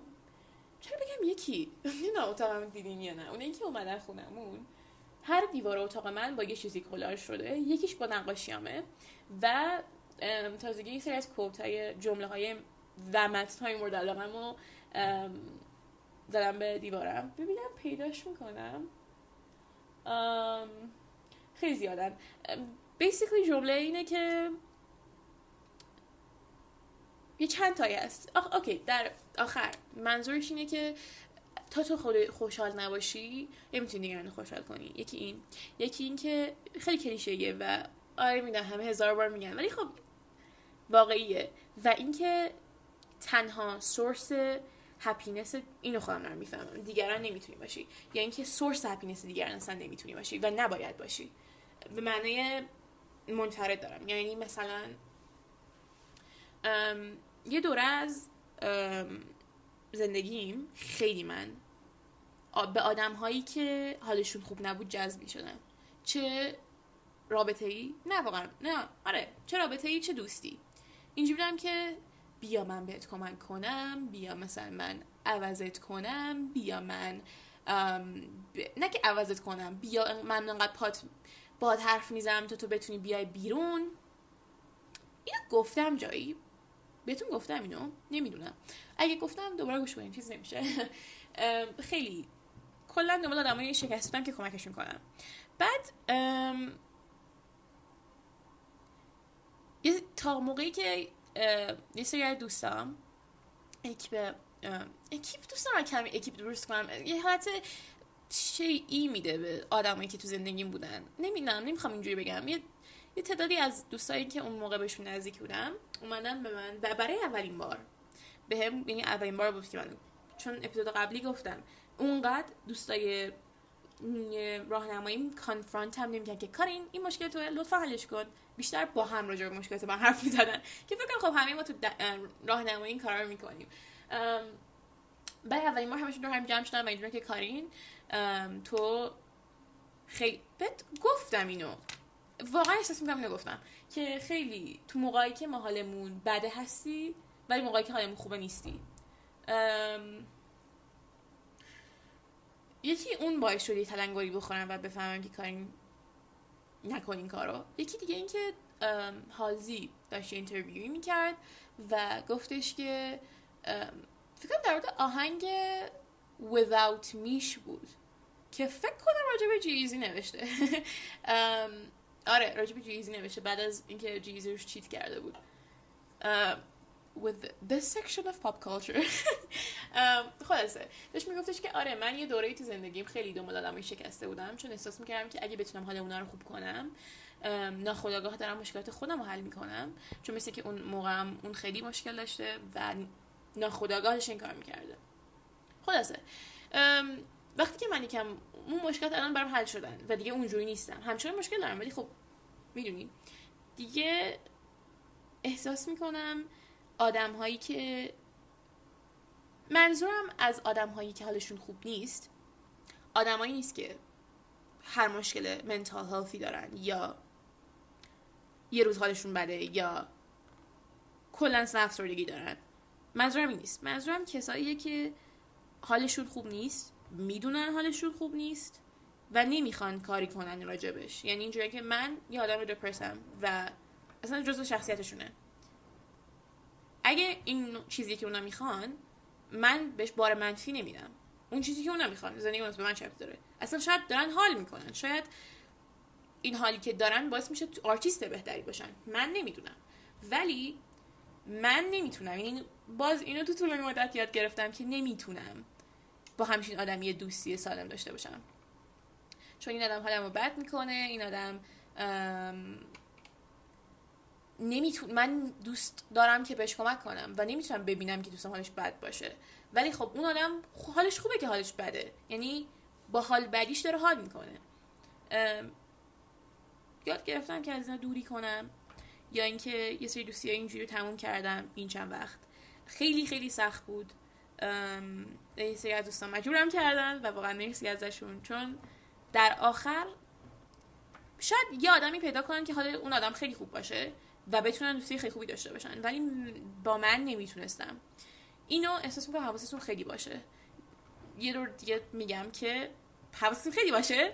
چرا بگم یکی. [laughs] نه اتاقم دیدین یا نه. اونه که اومدن خونمون هر دیوار اتاق من با یه چیزی کلار شده. یکیش با نقاشیامه و تازگی یه سری از کوت های جمله های و متن های مورد علاقم رو به دیوارم. ببینم پیداش می‌کنم. خیلی زیادن. بیسیکلی جمله اینه که یه چند تایی هست. آخ، اوکی در آخر. منظورش اینه که تا تو خود خوشحال نباشی نمی‌تونی دیگران خوشحال کنی. یکی این. یکی این که خیلی کلیشه‌ایه و آره می‌دونم همه هزار بار میگن. ولی خب واقعیه. و اینکه تنها سورس هپینس اینو خودم دارم می‌فهمم. دیگران نمی‌تونی باشی. یا اینکه سورس هپینس دیگران اصلا نمی‌تونی باشی و نباید باشی. به معنی منفرد دارم. یعنی مثلا یه دوره از زندگیم خیلی من به آدم هایی که حالشون خوب نبود جذبی شدم چه رابطه ای نه واقعا نه. آره چه رابطه ای چه دوستی. اینجوری بودم که بیا من بهت کمک کنم بیا مثلا من عوضت کنم بیا من ب... نه که عوضت کنم بیا من انقدر پات باد حرف می‌زنم تا تو بتونی بیای بیرون. اینو گفتم جایی. بهتون گفتم اینو نمی‌دونم. اگه گفتم دوباره گوش کنین چیز نمیشه. [laughs] خیلی کلا دنبال آدمای شکست بودم که کمکشون کنم بعد تا موقعی که یه سری دوستام اکیپ اکیپ دوست دارم کمی اکیپ درست کنم. یه حالت ای میده به آدمایی که تو زندگیم بودن. نمی‌دونم نمی‌خوام اینجوری بگم. یه, یه تعدادی از دوستایی که اون موقع بهشون نزدیک بودم اومدن به من برای اولین بار. به هم یعنی اولین بار بود که من چون اپیزود قبلی گفتم. اونقدر دوستای راهنمایی کانفرانت هم نمی‌کنن که کارین این مشکل تو لطفا حلش کن. بیشتر با هم راجع به مشکلات من حرف می‌زدن. که فکر کنم خب همه ما تو راهنمایی این کارا رو می‌کنیم. برای اولین بار همشون رو هم جمع شدن و که کارین تو خیلی بهت گفتم اینو. واقعا احساس می‌کنم نگفتم که خیلی تو موقعی که ما حالمون بده هستی ولی موقعی که حالمون خوبه نیستی. یکی اون باعث شدی تلنگری بخورم و بفهمم که کاری نکنین کارو. یکی دیگه این که هالزی داشت اینترویوی می‌کرد و گفتش که فکر در مورد آهنگ Without میش بود که فکر کنم راجع به جیزی نوشته. [laughs] آره راجع به جیزی نوشته بعد از اینکه جیزی روش چیت کرده بود. with this section of pop culture. [laughs] خلاصه. داشت میگفتش که آره من یه دوره تو زندگیم خیلی دنبال آدمای شکسته بودم چون احساس می‌کردم که اگه بتونم حال اونا رو خوب کنم ناخداگاه دارم مشکلات خودم رو حل می‌کنم. چون مثل که اون موقع اون خیلی مشکل داشته و ناخداگاهش این کار می‌کرده. خلاصه. وقتی که من یکم اون مشکلات الان برام حل شدن و دیگه اونجوری نیستم. همچنان مشکل دارم ولی خب می‌دونی. دیگه احساس می‌کنم آدم هایی که منظورم از آدم هایی که حالشون خوب نیست آدمایی نیست که هر مشکل منتال هلفی دارن یا یه روز حالشون بده یا کلا افسردگی دارن. منظورم این نیست. منظورم کساییه که حالشون خوب نیست می‌دونن حالشون خوب نیست و نمی‌خوان کاری کنن راجبش. یعنی اینجوری که من یه آدم دپرسم و اصلا جزء شخصیتشونه. اگه این چیزی که اونا می‌خوان من بهش بار منفی نمیدم. اون چیزی که اونا می‌خوان زندگی اونس به من چه داره. اصلا شاید دارن حال می‌کنن. شاید این حالی که دارن باعث میشه آرتیست بهتری باشن. من نمی‌دونم. ولی من نمی‌تونم. این باز اینو تو طول مدت یاد گرفتم که نمی‌تونم. با همچین آدمی دوستی سالم داشته باشم. چون این آدم حالمو بد می‌کنه این آدم نمیتون من دوست دارم که بهش کمک کنم و نمی‌تونم ببینم که دوستم حالش بد باشه. ولی خب اون آدم حالش خوبه که حالش بده. یعنی با حال بدیش داره حال می‌کنه. یاد گرفتم که از اینا دوری کنم یا اینکه یه سری دوستی اینجوری تموم کردم این چند وقت. خیلی خیلی سخت بود. یه سری از دوستان مجبورم کردن و واقعا مرسی ازشون. چون در آخر شاید یه آدمی پیدا کنن که حال اون آدم خیلی خوب باشه و بتونن دوستی خیلی خوبی داشته باشن. ولی با من نمی‌تونستم. اینو احساس می‌کنم حواستون خیلی باشه. یه دور دیگه میگم که حواستون خیلی باشه.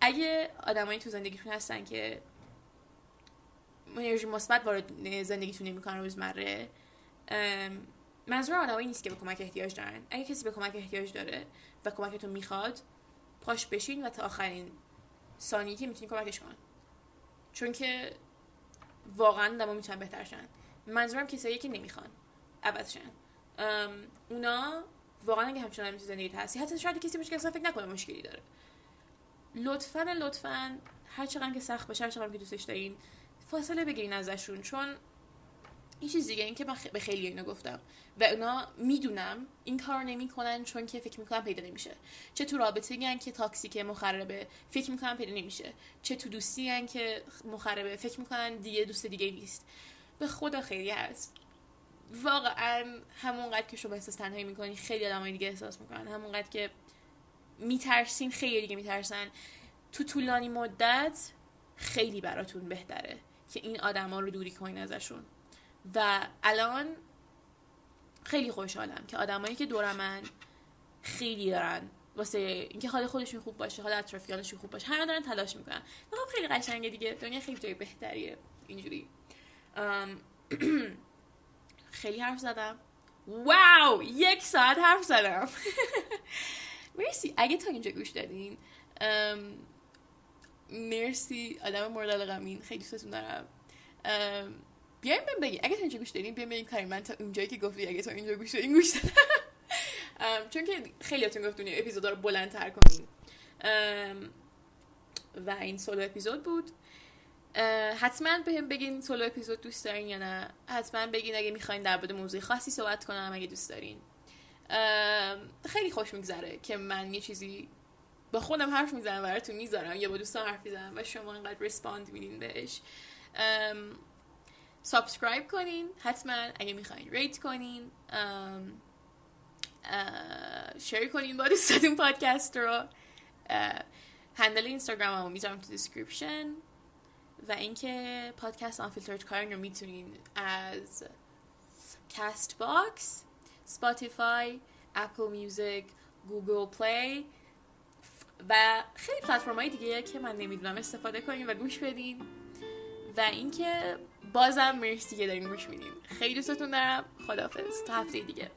اگه آدمایی تو زندگیتون هستن که انرژی مثبت وارد زندگیتون نمی‌کنن روزمره منظور آدمایی نیست که به کمک احتیاج دارن. اگه کسی به کمک احتیاج داره و کمکتون می‌خواد پاش بشین و تا آخرین ثانیه که می‌تونی کمکش کن. چون که واقعا دما می‌تونن بهتر شن. منظورم کسایی که نمی‌خوان. عوض شن اونا واقعا اگه همچنان تو زندگی هستی حتی شاید کسی که اصلا فکر نکنه مشکلی داره. لطفا لطفا هر چقدر که سخت باشه هر چقدر که دوستش دارین فاصله بگیرین ازشون. چون این چیز دیگه این که من به خیلی اینو گفتم. و اونا می‌دونم این کار نمی‌کنن چون که فکر می‌کنن پیدا نمیشه. چه تو رابطه گن که تاکسیکه مخربه فکر می‌کنن پیدا نمیشه. چه تو دوستی گن که مخربه فکر می‌کنن دیگه دوست دیگه نیست. به خدا خیلی هست. واقعا همونقدر که شما احساس تنهایی می‌کنی خیلی آدمای دیگه احساس می‌کنن. همونقدر که میترسین خیلی دیگه میترسن. تو طولانی مدت خیلی براتون بهتره که این آدما رو دوری کنین ازشون. و الان خیلی خوشحالم که آدمایی که دور من خیلی دارن واسه اینکه حال خودشون خوب باشه حال اطرافیانشون خوب باشه همه دارن تلاش می‌کنن. خب خیلی قشنگه دیگه دنیا خیلی جای بهتریه. اینجوری. [clears throat] خیلی حرف زدم. واو! یک ساعت حرف زدم. [laughs] مرسی. اگه تا اینجا گوش دادین مرسی. آدم مورد علاقمین خیلی دوستتون دارم. بیایم بهم بگین اگه تا اینجا گوش دادین بیایم کاری من تا اونجایی که گفتی اگه تا اینجا گوش دادین گوش دادم. [laughs] چون که خیلیاتون گفتون اپیزودا رو بلندتر کنین. و این solo episode بود. حتما بهم بگین solo episode دوست دارین یا نه. حتما بگین اگه می‌خواین در مورد موضوع خاصی صحبت کنم اگه دوست دارین. خیلی خوش میگذره که من یه چیزی با خودم حرف می‌زنم براتون می‌ذارم یا با دوستان حرف می‌زنم و شما اینقدر respond میدین بهش. subscribe کنین حتما اگه می‌خواین rate کنین share کنین با دوستاتون پادکست رو. handle اینستاگرام رو می‌ذارم تو description و اینکه پادکست Unfiltered کارین رو می‌تونین از Castbox Spotify Apple Music Google Play و خیلی پلتفرم های دیگه که من نمی‌دونم استفاده کنین و گوش بدین. و اینکه بازم مرسی که دارین گوش میدین. خیلی دوستتون دارم. خدافظ تا هفته دیگه.